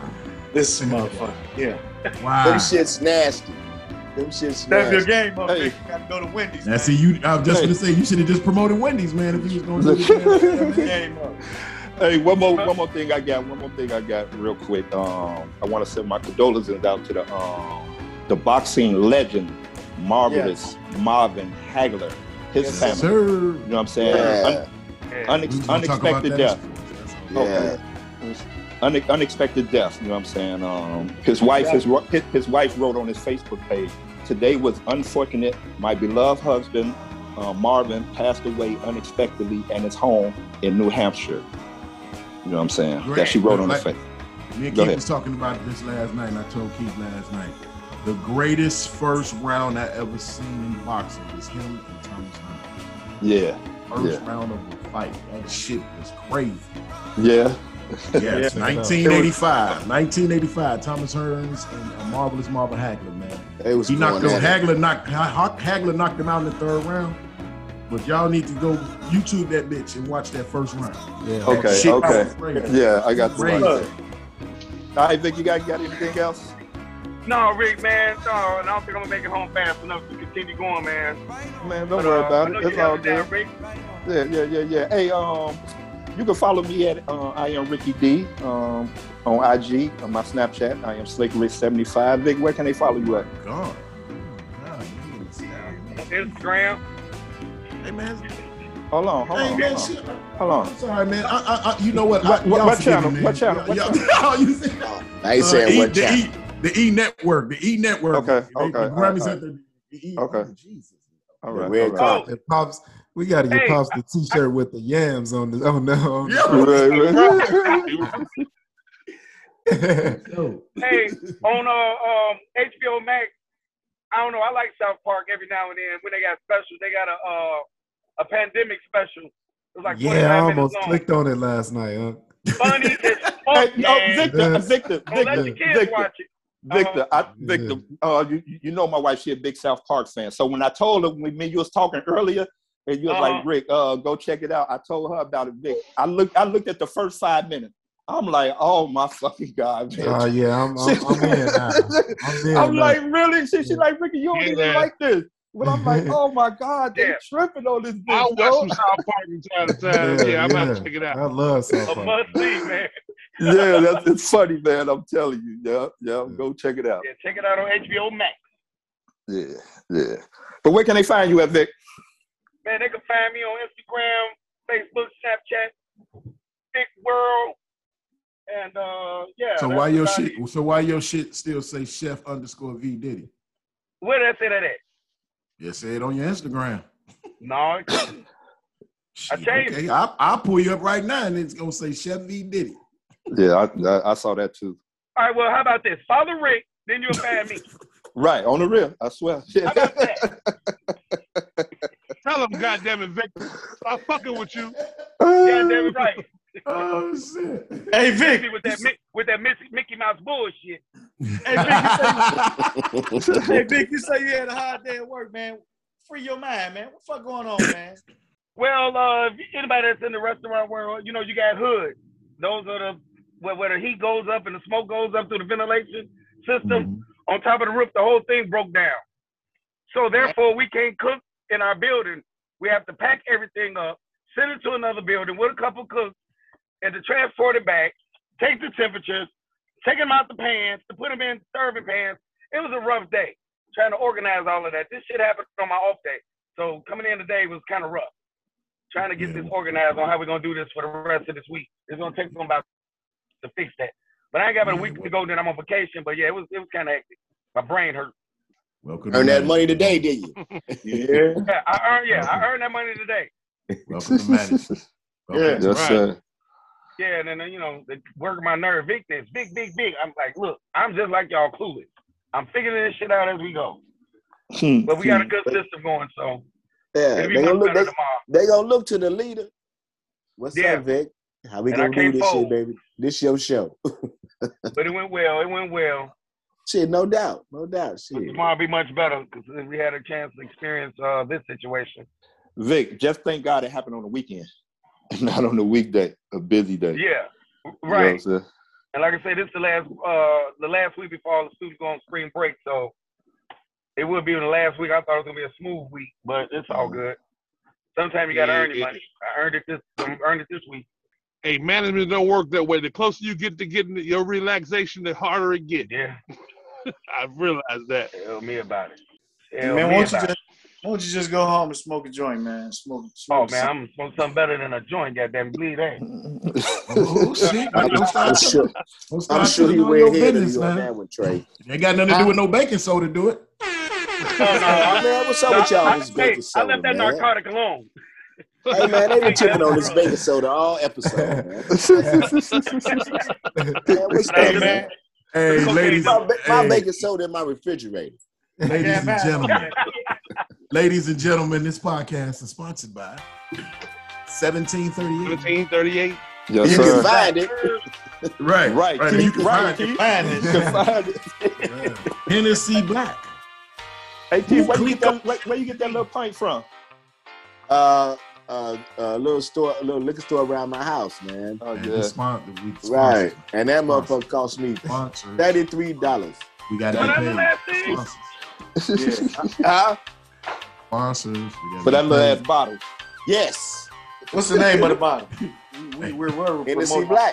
This motherfucker. Yeah. Wow. Them shit's nasty. Them shit's Step your game up. Hey. You gotta go to Wendy's. Now, man. see, you. I was just Hey. gonna say you should have just promoted Wendy's, man. If you was gonna do this. man. Step your game up. Hey, one more, one more thing I got. One more thing I got, real quick. Um, I want to send my condolences out to the um, the boxing legend, marvelous Marvin Hagler, his Yes, family. Sir. You know what I'm saying? Yeah. Yeah. Un- We unex- was gonna talk about unexpected death. afterwards. That's. Yeah. Une- unexpected death. You know what I'm saying? Um, his wife, his, his his wife wrote on his Facebook page, "Today was unfortunate. My beloved husband, uh, Marvin, passed away unexpectedly at his home in New Hampshire." You know what I'm saying? Great. That she wrote on the Like- face. Me and Go Keith ahead. was talking about this last night, and I told Keith last night. The greatest first round I ever seen in boxing was him and Thomas Hearns. Yeah, First Yeah. round of a fight. That shit was crazy. yeah. Yes, Yeah. 1985. 1985. Thomas Hearns and a marvelous Marvin Hagler, man. It was He knocked going him. at. Hagler knocked Hagler knocked him out in the third round. But y'all need to go YouTube that bitch and watch that first round. Yeah. Okay, Shit okay. was crazy. Yeah, I got Crazy. the All right, Vic, you got, got anything else? No, Rick, man. No, and I don't think I'm gonna make it home fast enough to continue going, man. Man, don't But, worry uh, about it. It's all held down, good. Rick. Yeah, yeah, yeah, yeah. Hey, um, you can follow me at uh, I am Ricky D um, on IG on my Snapchat. I am Slick Rich seventy five. Vic, where can they follow you at? God. God, you need to stop. Instagram. Hey man, Hold on, hold hey on, man, hold on. Hold on. I'm sorry, man. I, I, I, you know what? What- I, what- what channel? me. What channel? What Y'all- channel? y'all- you see- I ain't Uh, saying E- what the, channel. e, the E Network, the E Network. Okay, They- okay, the all Grammys right, at the, the E. Okay. Oh, Jesus. All The right, red all right. carpet. Pops, we gotta get Hey, pops the T-shirt with the yams on the on the. On Yeah. Right, right. Hey, on uh, um, HBO Max, I don't know. I like South Park every now and then when they got specials. They got a uh, a pandemic special. It was like yeah, I almost clicked on it last night, huh? Funny as fuck, Hey, oh, man. Victor, Yes. Victor, Don't let Victor, your kids Victor, watch it. Victor, I, Yeah. Victor. Uh, you, you know my wife. She a big South Park fan. So when I told her when me you was talking earlier, and you're like, Uh-huh. Rick, uh, go check it out. I told her about it, Vic. I looked, I looked at the first five minutes. I'm like, oh my fucking god, man. Oh yeah, I'm, I'm, I'm in now. I'm in I'm like, really? She, she like, Ricky, you don't even Yeah. like this. But I'm like, oh my God, they Yeah. tripping on this I bitch, watch yo. some South Park from time to time. Yeah, I'm about to check it out. I love South A must see, man. Yeah, that's it's funny, man. I'm telling you. Yeah, yeah, go check it out. Yeah, check it out on HBO Max. Yeah, yeah. But where can they find you at, Vic? Man, they can find me on Instagram, Facebook, Snapchat, Big World, and uh, yeah. So why your shit? it. So why your shit still say Chef underscore V Diddy? Where did I say that at? You say it on your Instagram. No. I Shit, changed okay, I, I'll pull you up right now, and it's gonna say Chef V Diddy. Yeah, I, I, I saw that too. All right, well, how about this? Follow Rick, then you'll find me. Right, on the real, I swear. How about that? Tell him, goddamn it, Victor. I'm fucking with you. Goddamn it right. Oh shit! Hey Vic, with that with that Mickey, Mickey Mouse bullshit. hey Vic, you say, hey Vic, you say you had a hard day at work, man. Free your mind, man. What the fuck going on, man? Well, uh, if anybody that's in the restaurant world, you know, you got hood. Those are the where, where the heat goes up and the smoke goes up through the ventilation system. On top of the roof, the whole thing broke down. So therefore, we can't cook in our building. We have to pack everything up, send it to another building with a couple cooks, and to transport it back, take the temperatures, take them out the pans, to put them in serving pans. It was a rough day trying to organize all of that. This shit happened on my off day. So coming in today was kind of rough. Trying to get this organized on how we're gonna do this for the rest of this week. It's gonna take them about to fix that. But I ain't got but a week to go, then I'm on vacation. But yeah, it was it was kind of hectic. My brain hurt. Welcome Earn that money today, did you? Yeah, I earned yeah, I earned that money today. Welcome to management. Yeah. Yes, Right. sir. Yeah, and then you know, they working my nerve. Big this, big, big, big. I'm like, look, I'm just like y'all clueless. I'm figuring this shit out as we go. Hmm. But we got a good system going, so Yeah, they gonna look. They, they gonna look to the leader. What's Yeah. up, Vic? How we And gonna do can't this shit, baby? This your show. But it went well. It went well. Shit, no doubt, no doubt. But Shit. tomorrow will be much better because we had a chance to experience uh, this situation. Vic, just thank God it happened on the weekend, not on the weekday, a busy day. Yeah, You know right. And like I said, this is the last uh the last week before all the students go on spring break, so it would be the last week. I thought it was gonna be a smooth week, but it's all good. Sometimes you gotta earn your money. I earned it this I earned it this week. Hey, management don't work that way. The closer you get to getting your relaxation, the harder it gets. Yeah, I realized that. tell me about it. Tell man, me won't you just it. won't you just go home and smoke a joint, man? Smoke. Oh smoke man, I'm smoking something better than a joint. Goddamn, believe that. Oh shit! I'm, Don't start, I'm sure. don't start I'm sure he telling all way your ahead of business, on man. that one, Trey. Ain't got nothing to do with no baking soda, do it. No, no, I, man, what's up no, with y'all? I, This hey, baking I soda, left that man. narcotic alone. Hey man, they been tipping on this baking soda all episode, man. man what's Hey, up, man? Man. Hey, Okay, ladies, My, ba- my hey, baking soda in my refrigerator. ladies and gentlemen, ladies and gentlemen, this podcast is sponsored by 1738. 1738. yes, You sir. can find it. Right, Right, right. Keith, You can right, find it. You can find it. Hennessy Black. Hey, Keith, where you, get that, where, where you get that little pint from? Uh, uh, a little store, a little liquor store around my house, man. Oh And yeah. the spon- the- we Right, and that motherfucker cost me Sponsors. thirty-three dollars. We got to But get that's the paid. last thing. Sponsors. Huh? Sponsors. For that little ass bottle. Yes. What's the name of the bottle? We, we, we're, we're Hennessy Black.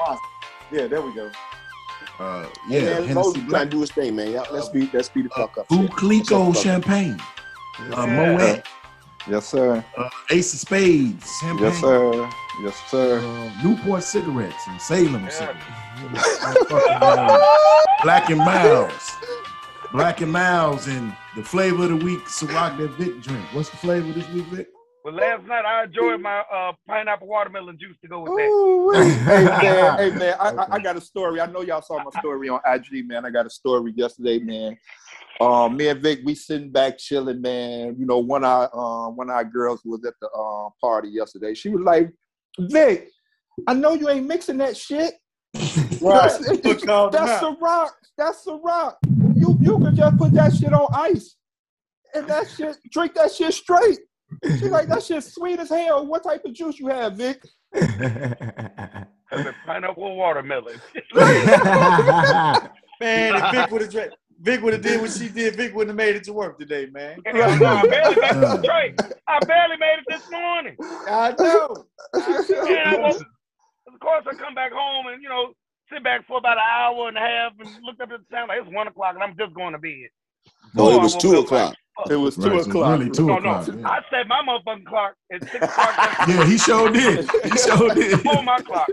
Yeah, there we go. Uh, Yeah, yeah, man, Hennessy Black. trying to do his thing, man. Y'all, let's be, let's be the fuck up. Blue Clico Shut the fuck up. champagne. Uh, Yeah. Moet. Yes, sir. Uh, Ace of Spades. Champagne. Yes, sir. Yes, sir. Uh, Newport cigarettes and Salem Yeah. cigarettes. Fucking, Black and Milds. Black and Milds and the flavor of the week, Ciroc that Vic drink. What's the flavor this week, Vic? But last night I enjoyed my uh, pineapple watermelon juice to go with that. Hey man, hey man, I, I, I got a story. I know y'all saw my story on IG, man. I got a story yesterday, man. Um, me and Vic, we sitting back chilling, man. You know, one of our uh, one of our girls was at the uh, party yesterday. She was like, Vic, I know you ain't mixing that shit. Right. That's, Put y'all that's a rock. That's a rock. You you can just put that shit on ice. And that shit, drink that shit straight. She like that shit sweet as hell. What type of juice you have, Vic? That's a pineapple watermelon. Man, if Vic would have drank, Vic would have did what she did. Vic wouldn't have made it to work today, man. I barely made it straight. I barely made it this morning. I know. And I woke, of course, I come back home and you know sit back for about an hour and a half and looked up at the time like it's one o'clock and I'm just going to bed. No, Oh, it was two up like, o'clock. It was two Right, o'clock. really two No, no, o'clock. Yeah. I set my motherfucking clock at six o'clock. yeah, he sure did. He showed sure did. Before my clock.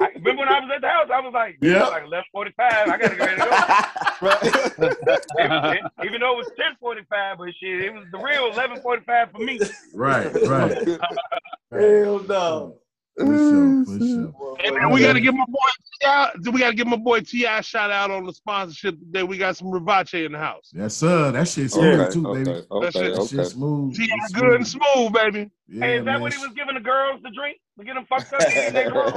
I, remember when I was at the house, I was like, Yeah. yeah, like eleven forty-five. I gotta get ready to go. even, even though it was ten forty-five, but shit, it was the real eleven forty-five for me. Right, right. Hell no. Mm. For sure, for sure. And we gotta give my boy Ti. We gotta give my boy Ti a shout out on the sponsorship today. We got some Rivache in the house. Yes, sir. That shit's smooth Okay, too, baby. okay, okay, shit- That okay. shit's smooth. Ti It's good and smooth, baby. Yeah, hey, is that man. what he was giving the girls to drink to get them fucked up? Getting their girls?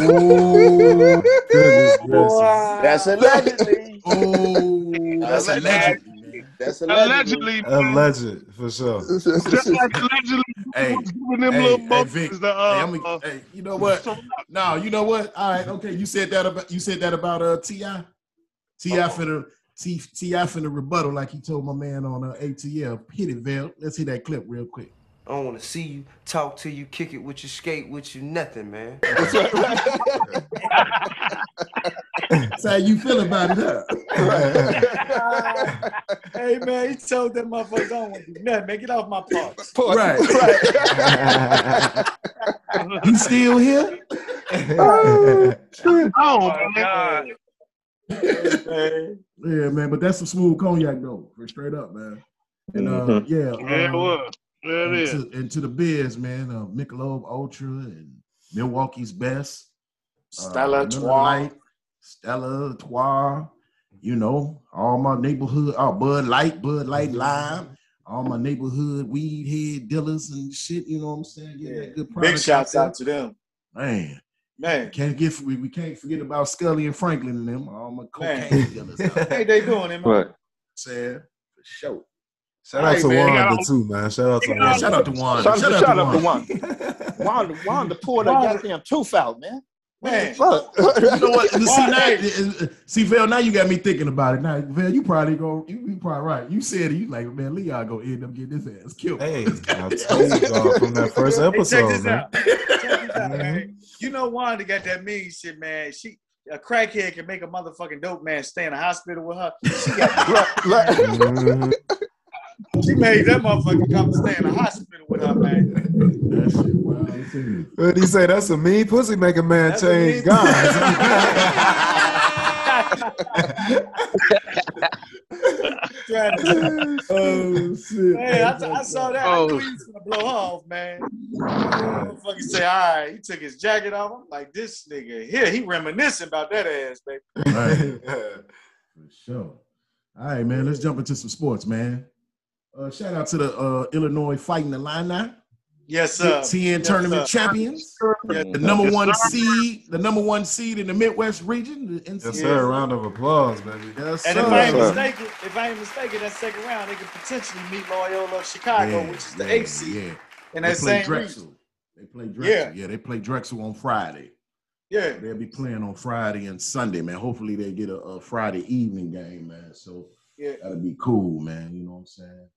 Ooh, goodness gracious. That's allegedly. Oh, that's Allegedly. Allegedly. That's allegedly. Allegedly. Alleged, for sure. just like allegedly, Hey, giving them hey, little hey, bumpers. Vic. the, Hey, uh, I'm uh, hey, you know what? so- No, you know what? All right, okay. You said that about you said that about uh Ti. Ti finna T Ti finna rebuttal like he told my man on uh, ATL. Hit it, Val. Let's hear that clip real quick. I don't want to see you, talk to you, kick it with you, skate with you, nothing, man. That's how you feel about it, huh? Hey man, he told that motherfucker I don't want to do nothing. Man, get off my parts. Right. He still here? Oh, Oh, man. God. Man. Yeah, man. But that's some smooth cognac though, for straight up, man. And uh, yeah, Yeah, it uh, was. Yeah, it and is. to, and to the biz, man. Uh, Michelob Ultra and Milwaukee's Best. uh, Stella Miller Trois. Lite, Stella Artois. You know, all my neighborhood, oh, Bud Light, Bud Light mm-hmm. Lime, all my neighborhood weed head dealers and shit. You know what I'm saying? Get Yeah. good product Big shouts out to them. man. Man, Can't get we, we can't forget about Scully and Franklin and them. All my Man. cocaine dealers out there. hey, they doing it, man. Right. Saying for sure. Shout out Hey, to man, Wanda y'all- too, man. Shout out to Yeah, Wanda. shout out to Wanda. Shout, Shout, shout, out to out Wanda. to Wanda. Wanda, Wanda pulled that Wanda. goddamn tooth out, man. Man, Look. You know what? See Wanda, now, hey. see Vel. Now you got me thinking about it. Now, Vel, you probably go. You, you probably right. You said it. You like, man, Leon gonna end up getting his ass killed. Hey, I told y'all from that first Hey, check episode, this man. out. Check this out, mm-hmm. man. You know Wanda got that mean shit, man. She a crackhead can make a motherfucking dope man stay in the hospital with her. She got Look, look. She made that motherfucker come stay in the hospital with her, man. That shit wild as. What did he say? That's a mean pussy make a man That's change mean- guns. Oh shit! Hey, I, I saw that. Oh. I knew he was gonna blow off, man. Motherfucker say, all right, he took his jacket off. I'm like, this nigga here, he reminiscing about that ass, baby. Right. For sure. All right, man. Let's jump into some sports, man. Uh, shout out to the uh, Illinois Fighting Illini, Yes, sir. Big Ten Yes, tournament sir. champions, Yeah, the number Yes, one sir. seed, the number one seed in the Midwest region. The NC- Yes, sir. Round of applause, baby. Yes, And sir. if I ain't mistaken, if I ain't mistaken, that second round they could potentially meet Loyola Chicago, Yeah, which is the yeah, eighth seed. Yeah. in They that play same region. Drexel. They play Drexel. Yeah. Yeah. they play Drexel on Friday. Yeah. They'll be playing on Friday and Sunday, man. Hopefully they get a, a Friday evening game, man. So Yeah. that'll be cool, man. You know what I'm saying?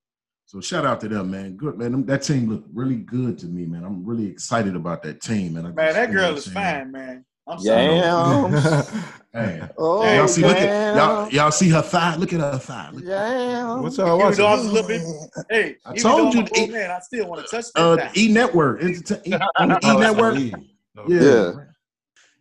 So shout out to them, man. Good, man. Them- That team looked really good to me, man. I'm really excited about that team, man. I Man, just- that girl is fine, man. I'm sorry. Yeah. Hey, Oh, y'all see, look at y'all, y'all see her thigh. Look at her thigh. Look, Yeah. What y'all Even though I was watching? a bit, hey, I told you a to grown eat- man, I still want to touch that. uh, thigh. E Network, Enter- E- on the E Oh, Network. E. Yeah. Yeah.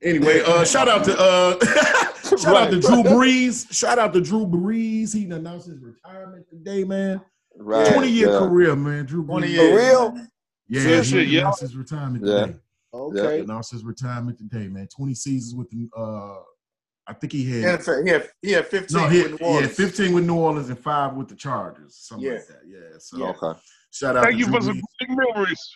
Anyway, uh, shout out to uh, shout out to Drew. Brees. Shout out to Drew Brees. He announced his retirement today, man. Right. Twenty year yeah. career, man. Drew 20 Brees. years. real? Yeah, Seriously, he yeah. announced his retirement Yeah. today. Okay. He announced his retirement today, man. Twenty seasons with the. Uh, I think he He had. had, he had, he had 15 No, he with had, New he had 15 with New Orleans and five with the Chargers, something Yeah. like that. Yeah. So Yeah. Okay. shout out Thank to you Drew for some Brees. big memories.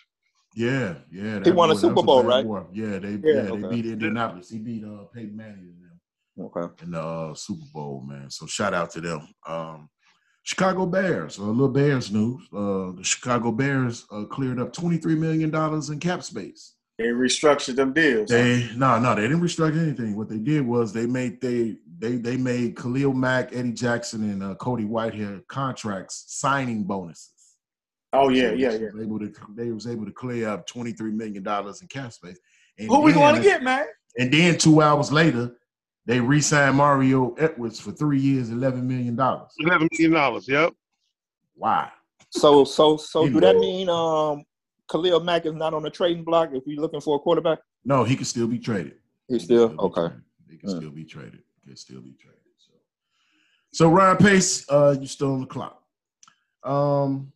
Yeah, yeah. He won a boy- that Super Bowl, bad right? boy. Yeah, they Yeah. yeah, they beat Indianapolis. He beat uh Peyton Manning and them Okay. in the uh, Super Bowl, man. So shout out to them. Um Chicago Bears, a little Bears news. Uh the Chicago Bears uh, cleared up $23 million in cap space. They restructured them deals. They no, no, they didn't restructure anything. What they did was they made they they they made Khalil Mack, Eddie Jackson, and uh, Cody Whitehair contracts signing bonuses. oh, yeah, So yeah, they yeah. was able to they was able to clear up twenty three million dollars in cap space. And Who we going to get, man? And then two hours later, they re-signed Mario Edwards for three years, eleven million dollars. Eleven million dollars. Yep. Why? So so so do that mean um Khalil Mack is not on the trading block if you're looking for a quarterback? No, he could still be traded. He's still He could okay. traded. He can Mm. still be traded. He can still be traded. So, so Ryan Pace, uh, you still on the clock. Um,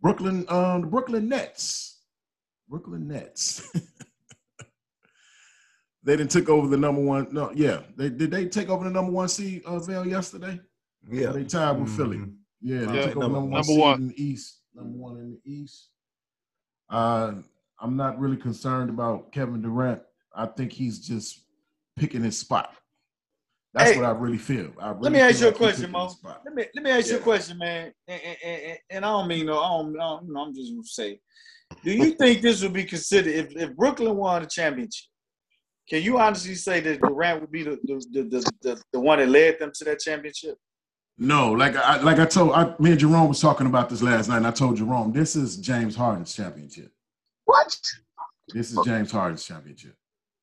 Brooklyn, um, the Brooklyn Nets. Brooklyn Nets. they didn't took over the number one. No, yeah, they did. They take over the number one seed, uh, Vail yesterday. Yeah. They tied with Philly. Mhm. Yeah, they Yeah, took over number- number one number one. in the East. Number one in the East. Uh, I'm not really concerned about Kevin Durant. I think he's just picking his spot. That's Hey, what I really feel. I really let me ask you a question, Mo. spot. Let me let me ask you a question, man. And, and, and, and I don't mean no, I don't, I don't you know, I'm just gonna say, do you think this would be considered if, if Brooklyn won the championship? Can you honestly say that Durant would be the the, the, the, the, the one that led them to that championship? No, like I like I told I, me and Jerome was talking about this last night, and I told Jerome this is James Harden's championship. What? This is James Harden's championship.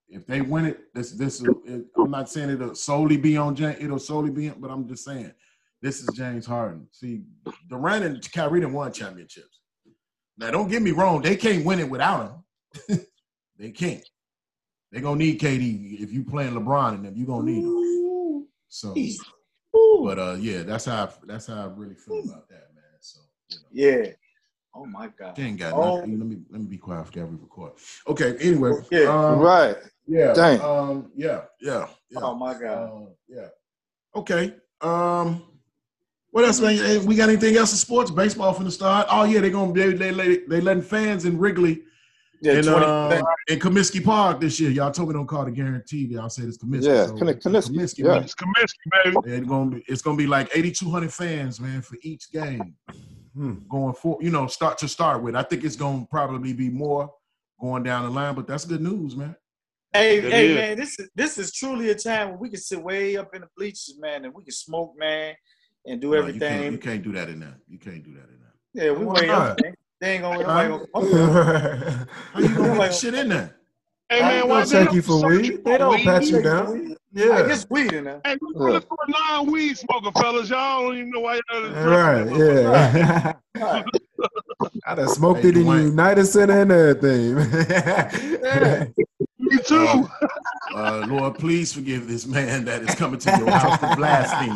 If they win it, this this it, I'm not saying it'll solely be on James, it'll solely be, but I'm just saying this is James Harden. See, Durant and Kyrie done won championships. Now, don't get me wrong, they can't win it without him. they can't. They're gonna need KD if you playing LeBron and them, you're gonna need him. So, but uh, yeah, that's how I, that's how I really feel about that, man. So, you know. Yeah. Oh my God. They ain't got Oh. nothing. Let me let me be quiet. I forgot we record. Okay. Anyway. Yeah. Um, right. Yeah. Dang. Um. Yeah. Yeah. Yeah. Oh my God. Uh, yeah. Okay. Um. What else, man? Hey, We got anything else in sports? Baseball from the start. Oh yeah, they're gonna they they they, they letting fans in Wrigley Yeah, and uh, in Comiskey Park this year. Y'all told me don't call it guaranteed. Y'all said it's Comiskey. Yeah, so Comiskey, Comiskey, yeah. man. It's Comiskey, baby. It's gonna be it's gonna be like 8,200 fans, man, for each game Hmm. going for you know start to start with. I think it's gonna probably be more going down the line, but that's good news, man. Hey, It hey, is. man, this is this is truly a time when we can sit way up in the bleachers, man, and we can smoke, man, and do No, you everything. can't, you can't do that in there. You can't do that in there. yeah, we way up. man. They ain't gonna, Huh? nobody gonna smoke. How you gonna get shit in there? Hey I man, ain't why gonna they check you for weed. They don't weed? pat you Hey, down. I Yeah. guess weed in there. Hey, we look for a non-weed smoker, fellas. Y'all don't even know why y'all. All right. Yeah. Right. I done smoked Hey, it in Dwayne. United Center and everything. Yeah. Me too. Uh, Lord, please forgive this man that is coming to your house to blaspheme.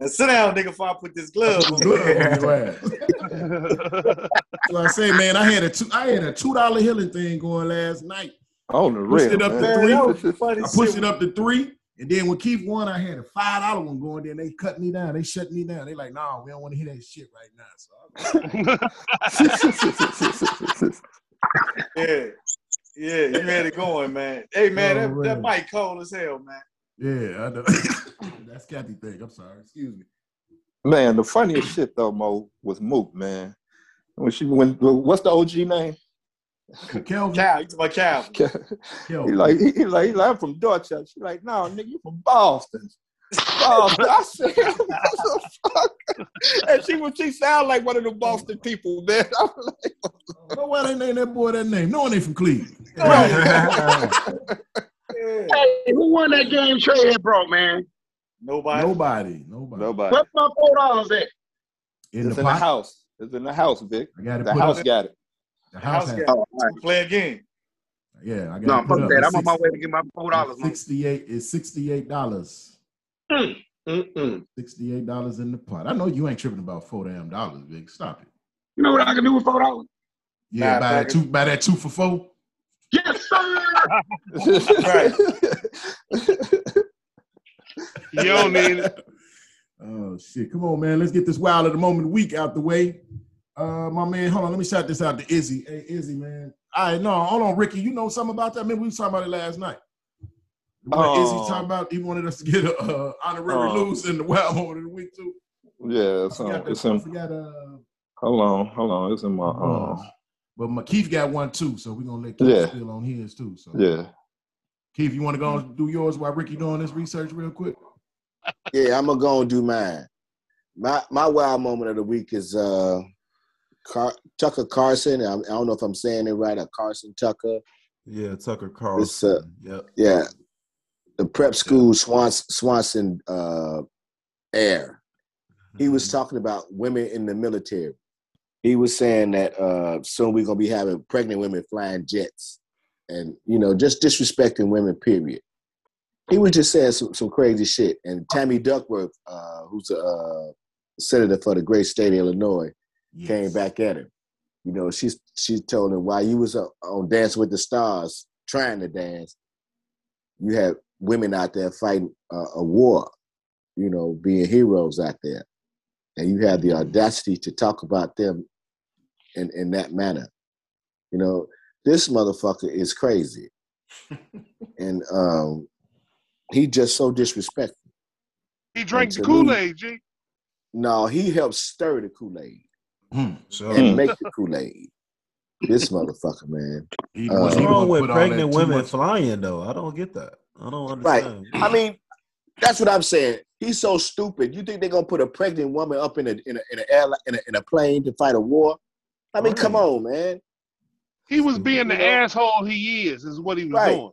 Now sit down, nigga, before I put this glove on. Glove on your ass. So I say, man, I had a two, I had a two dollar healing thing going last night. On the Pushed real. it up to man. three. Man, that was funny I pushed it up to three, and then when Keith won, I had a five dollar one going. Then they cut me down. They shut me down. They like, nah, we don't want to hear that shit right now. So Yeah. Yeah, you had it going, man. Hey, man, that, Already. that mic cold as hell, man. yeah, I know. That's Kathy thing. I'm sorry. Excuse me. Man, the funniest shit though, Mo, was Mook, man. When she when what's the OG name? Kelvin. Cal, you talking about Cal? he like he, he like he like I'm from Dorchester. She like, no, nigga, you from Boston. Oh, Boston. I said, what the fuck? And she would she sound like one of the Boston people, man. I'm like, No, why they name that boy that name? No one ain't from Cleveland. Hey, who won that game Trey had brought, man? Nobody. Nobody. Nobody. Nobody. What's my four dollars at? In it's the in the house. It's in the house, Vic. I got it. The house up. got it. The house. House has- got Oh, all right. Play a game. Yeah, I got No, it. put fuck that. I'm on my way to get my four dollars. man. Sixty-eight. is sixty-eight dollars. Mm-mm. Sixty-eight dollars in the pot. I know you ain't tripping about four damn dollars, big. Stop it. You know what I can do with four dollars? Yeah, Nah, buy that fuck two. Buy that two for four. Yes, sir. Right. You don't need it. Oh shit! Come on, man. Let's get this wild of the moment week out the way. Uh, my man, hold on. Let me shout this out to Izzy. Hey, Izzy, man. I know. Hold on, Ricky. You know something about that? Remember we was talking about it last night. What Oh. Izzy talking about? He wanted us to get a uh, honorary Oh. lose in the wild moment of the week too. yeah, I it's, forgot um, that- it's I in. forgot, uh, Hold on, hold on. It's in my. uh, Um, but McKeith got one too, so we're gonna let Keith Yeah. spill on his too. So yeah. Keith, you want to go and do yours while Ricky doing this research real quick? Yeah, I'm gonna go and do mine. My my wild moment of the week is uh Car- Tucker Carson. I, I don't know if I'm saying it right. Or Carson Tucker. Yeah, Tucker It's, uh, yep. Yeah, the prep school Swans, Swanson uh, Air. He was Mm-hmm. talking about women in the military. He was saying that uh, soon we're gonna be having pregnant women flying jets, and you know just disrespecting women. Period. He was just saying some, some crazy shit. And Tammy Duckworth, uh, who's a uh, senator for the great state of Illinois, came back at him. You know, she's she told him while you was uh, on Dance with the Stars trying to dance, you had women out there fighting uh, a war. You know, being heroes out there, and you had the audacity to talk about them in in that manner. You know, this motherfucker is crazy, and um, he just so disrespectful. He drank the Kool Aid, G. No, he helped stir the Kool Aid Hmm. So and make the Kool Aid. This motherfucker, man. He, Uh, what's he wrong with put all that pregnant women much- flying though? I don't get that. I don't Right. I mean, that's what I'm saying. He's so stupid. You think they're gonna put a pregnant woman up in a in a in a, airline, in a, in a plane to fight a war? I mean, come on, man. He was being the You know? asshole he is, is what he was Right. doing.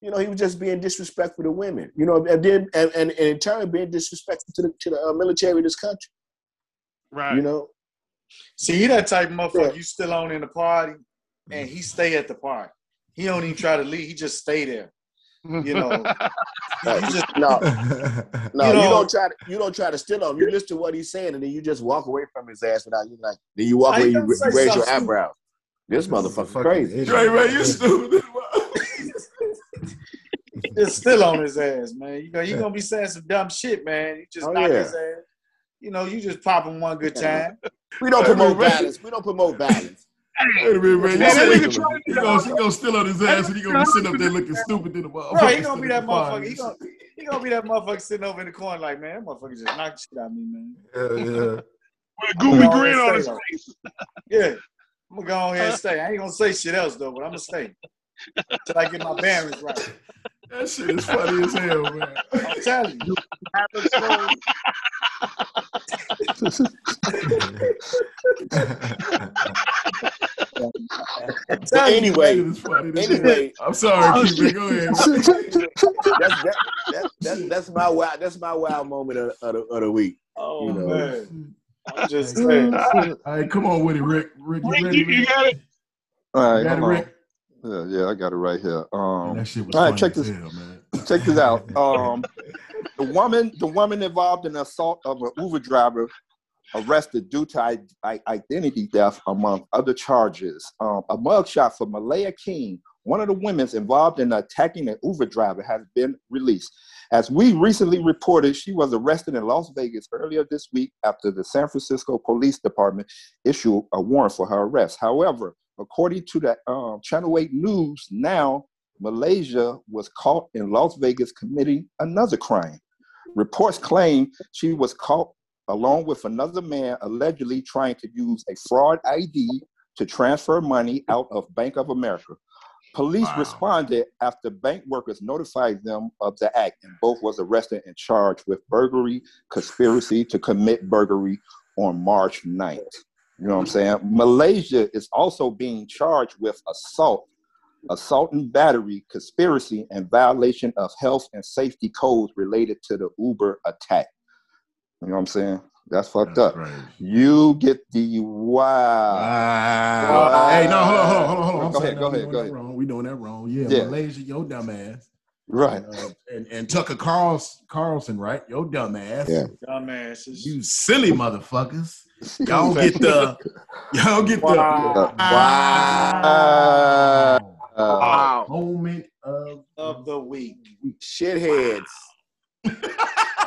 You know, he was just being disrespectful to women. You know, and then and, and, and in turn being disrespectful to the to the uh, military of this country. Right. You know, See, he that type of motherfucker Yeah. you still on in the party, and he stay at the party. He don't even try to leave. He just stay there. You know, you just no, no, You you, don't try to you don't try to steal him. You listen to what he's saying, and then you just walk away from his ass without you like. Then you walk I away, you, gonna you say raise your something eyebrow. This This is a motherfucker fucking crazy. idiot. Dre, man, you stupid. just still on his ass, man. You know, you're gonna be saying some dumb shit, man. You just Oh, knock yeah. his ass. You know, you just pop him one good time. We don't promote man. violence. We don't promote violence. Wait a minute, man. You that nigga he gonna, he gonna, he gonna still on his ass and he gonna be sitting up there looking stupid in the motherfucker. Right, he gonna be that motherfucker. He gonna, he gonna be that motherfucker sitting over in the corner like, man, that motherfucker just knocked shit out of me, man. Yeah, yeah. With a goofy grin on his face. Yeah. I'm gonna go on here and stay. I ain't gonna say shit else though, but I'm gonna stay. Till I get my bearings right. That shit is funny as hell, man. I'm telling you. I'm But anyway, funny anyway, I'm sorry, keep it. Go ahead. that's that, that, that's that's my wild that's my wild moment of, of, the, of the week. Oh You know. man. I'm just saying. All right, come on with it, Rick. Rick, you Rick, ready? you, you got it? All right, You right, got it, hold on. Yeah, yeah, I got it right here. Man, Um, that shit was all right, funny check this- hell, man. check this out. Um, the woman, the woman involved in the assault of an Uber driver, arrested due to identity theft, among other charges. Um, a mugshot for Malaysia King, one of the women involved in attacking an Uber driver, has been released. As we recently reported, she was arrested in Las Vegas earlier this week after the San Francisco Police Department issued a warrant for her arrest. However, according to the um, Channel 8 News, now Malaysia was caught in Las Vegas committing another crime. Reports claim she was caught along with another man allegedly trying to use a fraud ID to transfer money out of Bank of America. Police Wow. responded after bank workers notified them of the act, and both was arrested and charged with burglary, conspiracy to commit burglary on March 9th. You know what I'm saying? Malaysia is also being charged with assault, assault and battery, conspiracy, and violation of health and safety codes related to the Uber attack. You know what I'm saying? That's fucked That's up. crazy. You get the wow. Wow. Hey, no, hold on, hold on, hold on, hold on. Go saying ahead, go that we ahead, doing go that ahead. Wrong. We doing that wrong. Yeah, Yeah. Malaysia, your dumb ass. Right. Uh, and, and Tucker Carlson, Carlson, right? Your dumb ass. Yeah. Dumbasses. You silly motherfuckers. Y'all get the y'all get the Wow. Uh, uh, Wow. moment of of the week. Shitheads.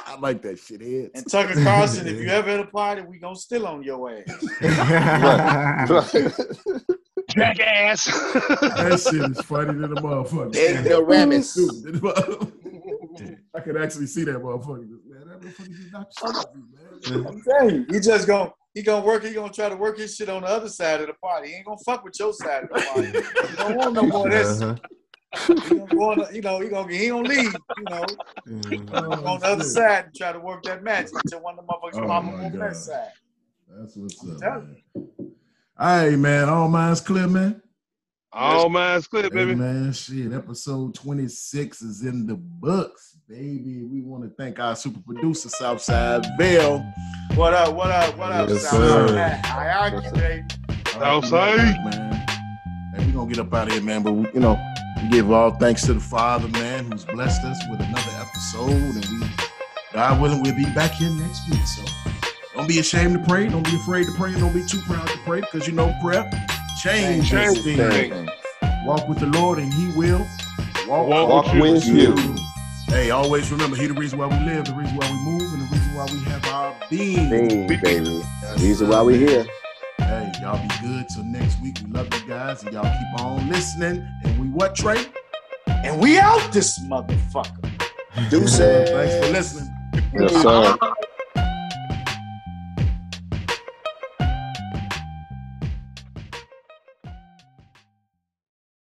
I like that shit head. And Tucker Carlson, if you ever at a party, we gonna still on your ass. Jackass. That shit is funny to the motherfucker. Ignoramus. I could actually see that motherfucker. Man, that motherfucker just knocked the shit out of me, man. I'm telling you, he just gonna he gonna work. He gonna try to work his shit on the other side of the party. He ain't gonna fuck with your side of the party. He don't want no more of this. Uh-huh. He gonna go on, the- you know, he gonna he gonna leave. You know, Mhm. on the other side and try to work that magic until one of the motherfuckers Oh, pop up my on that side. That's what's up, man. All right, man. All minds clear, man. All minds clear, Hey, baby. man, shit. Episode 26 is in the books, baby. We want to thank our super producer, Southside Bell. What up? What up? What up? Yes, Southside? I baby. Southside. man. Hey, we gonna get up out of here, man. But we, you know, we give all thanks to the Father, man, who's blessed us with another episode, and we, God willing, we'll be back here next week. So don't be ashamed to pray. Don't be afraid to pray. and Don't be too proud to pray, because you know prayer changes Change things. Walk with the Lord, and He will walk, Walk Walk with you. Hey, always remember, He the reason why we live, the reason why we move, and the reason why we have our being. Ding, baby. Yes, Reason why we here. Hey, y'all be good till next week. We love you guys, and y'all keep on listening. And we what, Trey? And we out this motherfucker. Deuces. Thanks for listening. Yes, sir.